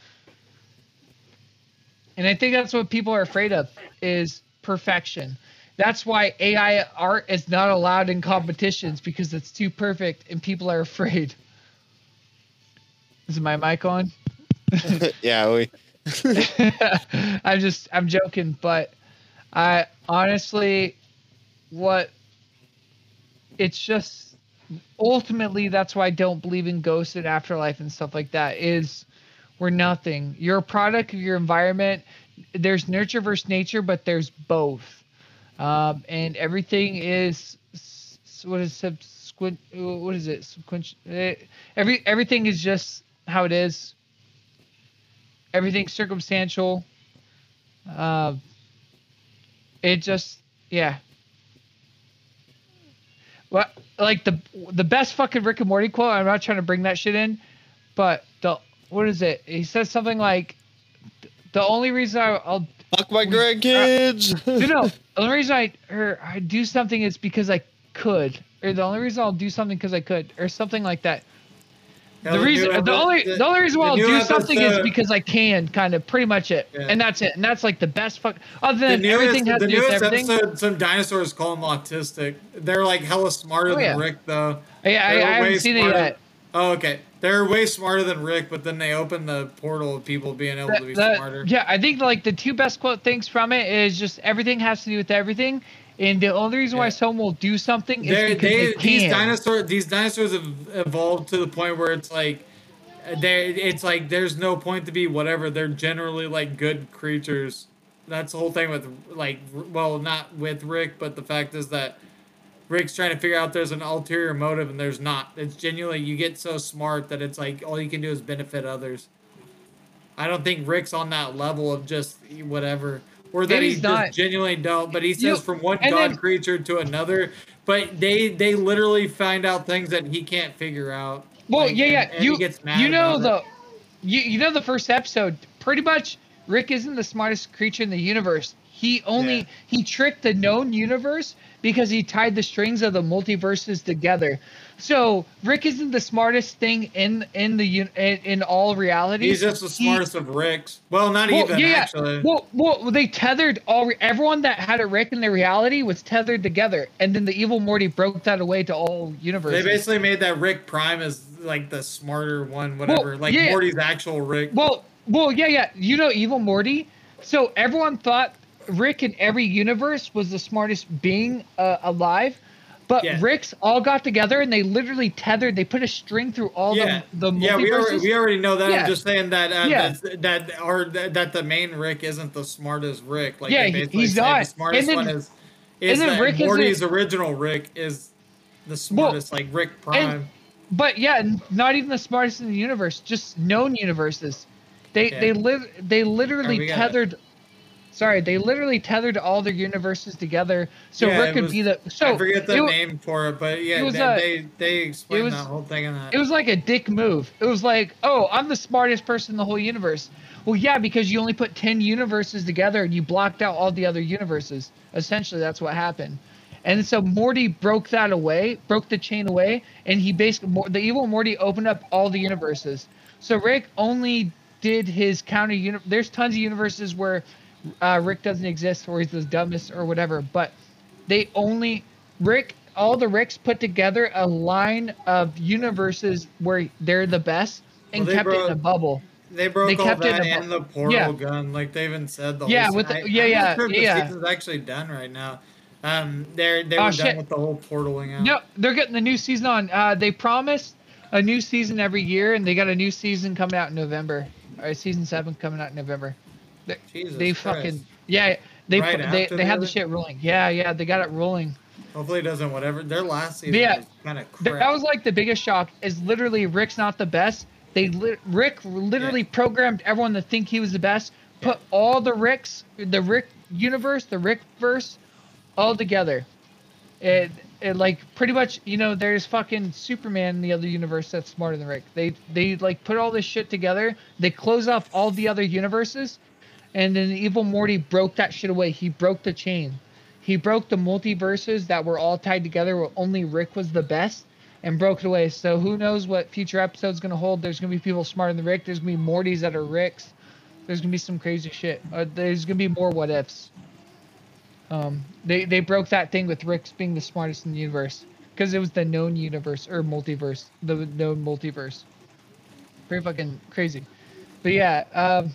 And I think that's what people are afraid of is perfection. That's why AI art is not allowed in competitions because it's too perfect and people are afraid. Is my mic on? (laughs) yeah, we. (laughs) I'm just I'm joking, but I honestly what it's just ultimately that's why I don't believe in ghosts and afterlife and stuff like that is we're nothing. You're a product of your environment. There's nurture versus nature, but there's both. Um, and everything is what is subsequent what is it? Subsequent, eh, every everything is just how it is everything's circumstantial. Uh, it just, yeah. What like the the best fucking Rick and Morty quote? I'm not trying to bring that shit in, but the what is it? He says something like, "The only reason I, I'll Fuck my grandkids. (laughs) no, no, the only reason I or I do something is because I could, or the only reason I'll do something because I could, or something like that. Yeah, the reason, the only, the, only reason why I'll do something is because I can, kind of, pretty much it, Yeah. and that's it, and that's like the best fuck. Other the than newest, everything has the to do with everything. episode, some dinosaurs call them autistic. They're like hella smarter Oh, than. Rick, though. Yeah, I, They're I haven't seen it yet. Oh, okay. They're way smarter than Rick, but then they open the portal of people being able to be The- the- smarter. yeah, I think like the two best quote things from it is just everything has to do with everything, and the only reason why Yeah. someone will do something is They're, because they, they, these can. dinosaur these dinosaurs have evolved to the point where it's like they it's like there's no point to be whatever. They're generally like good creatures. That's the whole thing with like well not with rick but the fact is that rick's trying to figure out there's an ulterior motive and there's not. It's genuinely you get so smart that it's like all you can do is benefit others. I don't think rick's on that level of just whatever or that And he he's just not. genuinely don't but he says You- from one god then- creature to another but they they literally find out things that he can't figure out Well, Like, yeah, yeah. and you he gets mad you know the it. you, you know the first episode. Pretty much, Rick isn't the smartest creature in the universe. He only Yeah. he tricked the known universe because he tied the strings of the multiverses together. So Rick isn't the smartest thing in in the in, in all realities. he's just the He- smartest of ricks well not well, even yeah, actually Well, well, they tethered all everyone that had a Rick in their reality was tethered together, and then the evil Morty broke that away to all universes. they basically made that rick prime as like the smarter one whatever like yeah. morty's actual rick Well, well, yeah, yeah. You know, Evil Morty. So everyone thought Rick in every universe was the smartest being uh, alive, but Yeah. Ricks all got together and they literally tethered. They put a string through all yeah, the the yeah, we already, we already know that. Yeah. I'm just saying that uh, Yeah. that that or that, that the main Rick isn't the smartest Rick. Like Yeah, they basically he's not. The smartest then- one is is then that Rick isn't- Morty's original Rick is the smartest, like Rick Prime. But yeah, not even the smartest in the universe, just known universes. They Yeah. they live they literally Alright, we got it. tethered. Sorry, they literally tethered all their universes together, so Yeah, Rick could was- be the. So I forget the it name for it, but yeah, it they, a- they they explained was- that whole thing in that. It was like a dick move. It was like, oh, I'm the smartest person in the whole universe. Well, yeah, because you only put 10 universes together and you blocked out all the other universes. Essentially, that's what happened. And so Morty broke that away, broke the chain away, and he basically, the evil Morty opened up all the universes. So Rick only did his counter uni There's tons of universes where uh, Rick doesn't exist or he's the dumbest or whatever, but they only Rick all the Ricks put together a line of universes where they're the best and Well, kept it in a bubble. they broke they all kept it that in a and the portal Yeah. gun, like they even said the Yeah, whole. with the- yeah, I'm yeah, sure yeah. The season's actually done right now. Um, they're they Oh, were shit. done with the whole portaling out. No, they're getting the new season on. Uh, they promised a new season every year, and they got a new season coming out in November. All right, season seven coming out in November. They, Jesus they Christ. fucking yeah. They Right they, they the had the shit rolling. Yeah, yeah, they got it rolling. Hopefully it doesn't. Whatever their last season Yeah. kind of That was like the biggest shock. Is literally Rick's not the best. They li- Rick literally programmed everyone to think he was the best. Put all the Ricks, the Rick universe, the Rick verse, all together. It, it like pretty much you know there's fucking Superman in the other universe that's smarter than Rick. They they like put all this shit together. They close off all the other universes, and then evil Morty broke that shit away. He broke the chain. He broke the multiverses that were all tied together where only Rick was the best and broke it away. So who knows what future episode's gonna hold? There's gonna be people smarter than Rick. There's gonna be Mortys that are Ricks. There's gonna be some crazy shit. Uh, there's gonna be more what ifs. Um, they they broke that thing with Rick's being the smartest in the universe because it was the known universe or multiverse, the known multiverse. Pretty fucking crazy. But yeah, um,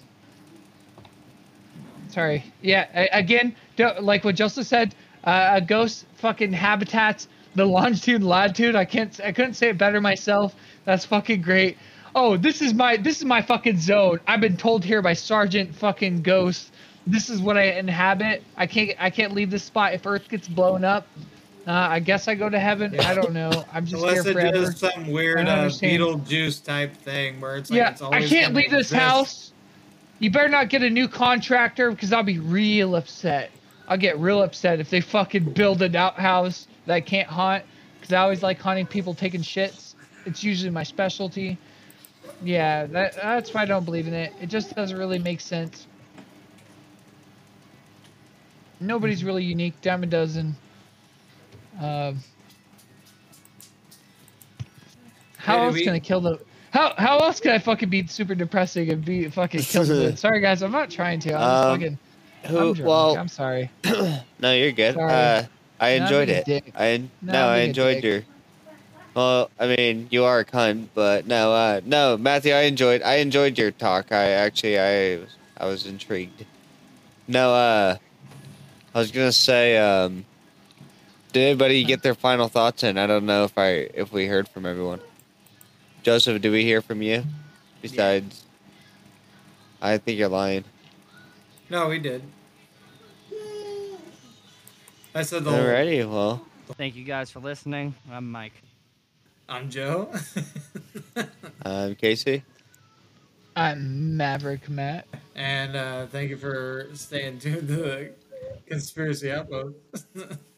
sorry. Yeah, again, don't- like what Joseph said, uh, a ghost fucking habitats the (laughs) longitude latitude. I can't, I couldn't say it better myself. That's fucking great. Oh, this is my, this is my fucking zone. I've been told here by Sergeant fucking Ghost. This is what I inhabit. I can't, I can't leave this spot if Earth gets blown up. Uh, I guess I go to heaven. I don't know. I'm just Unless here it forever. is some weird uh. Beetlejuice type thing where it's like yeah, it's always I can't leave this exist. house. You better not get a new contractor because I'll be real upset. I'll get real upset if they fucking build an outhouse that I can't haunt because I always like haunting people taking shits. It's usually my specialty. Yeah, that that's why I don't believe in it. It just doesn't really make sense. Nobody's really unique. Dime a dozen. Um, how Hey, else we- can I kill the? How how else can I fucking be super depressing and be fucking kill the? (laughs) Sorry guys, I'm not trying to. I'm Um, fucking. Who? I'm drunk. well, I'm sorry. (clears throat) no, you're good. Uh, I enjoyed it. I Not no, I enjoyed your. Well, I mean, you are a cunt, but no, uh, no, Matthew, I enjoyed. I enjoyed your talk. I actually, I, was- I was intrigued. No, uh, I was gonna say, um, did anybody get their final thoughts? in? I don't know if I, if we heard from everyone. Joseph, do we hear from you? Besides, I think you're lying. No, we did. I said the whole. Alrighty, well, Thank you guys for listening. I'm Mike. I'm Joe. (laughs) I'm Casey. I'm Maverick Matt. and uh, thank you for staying tuned to the Conspiracy Outpost. (laughs)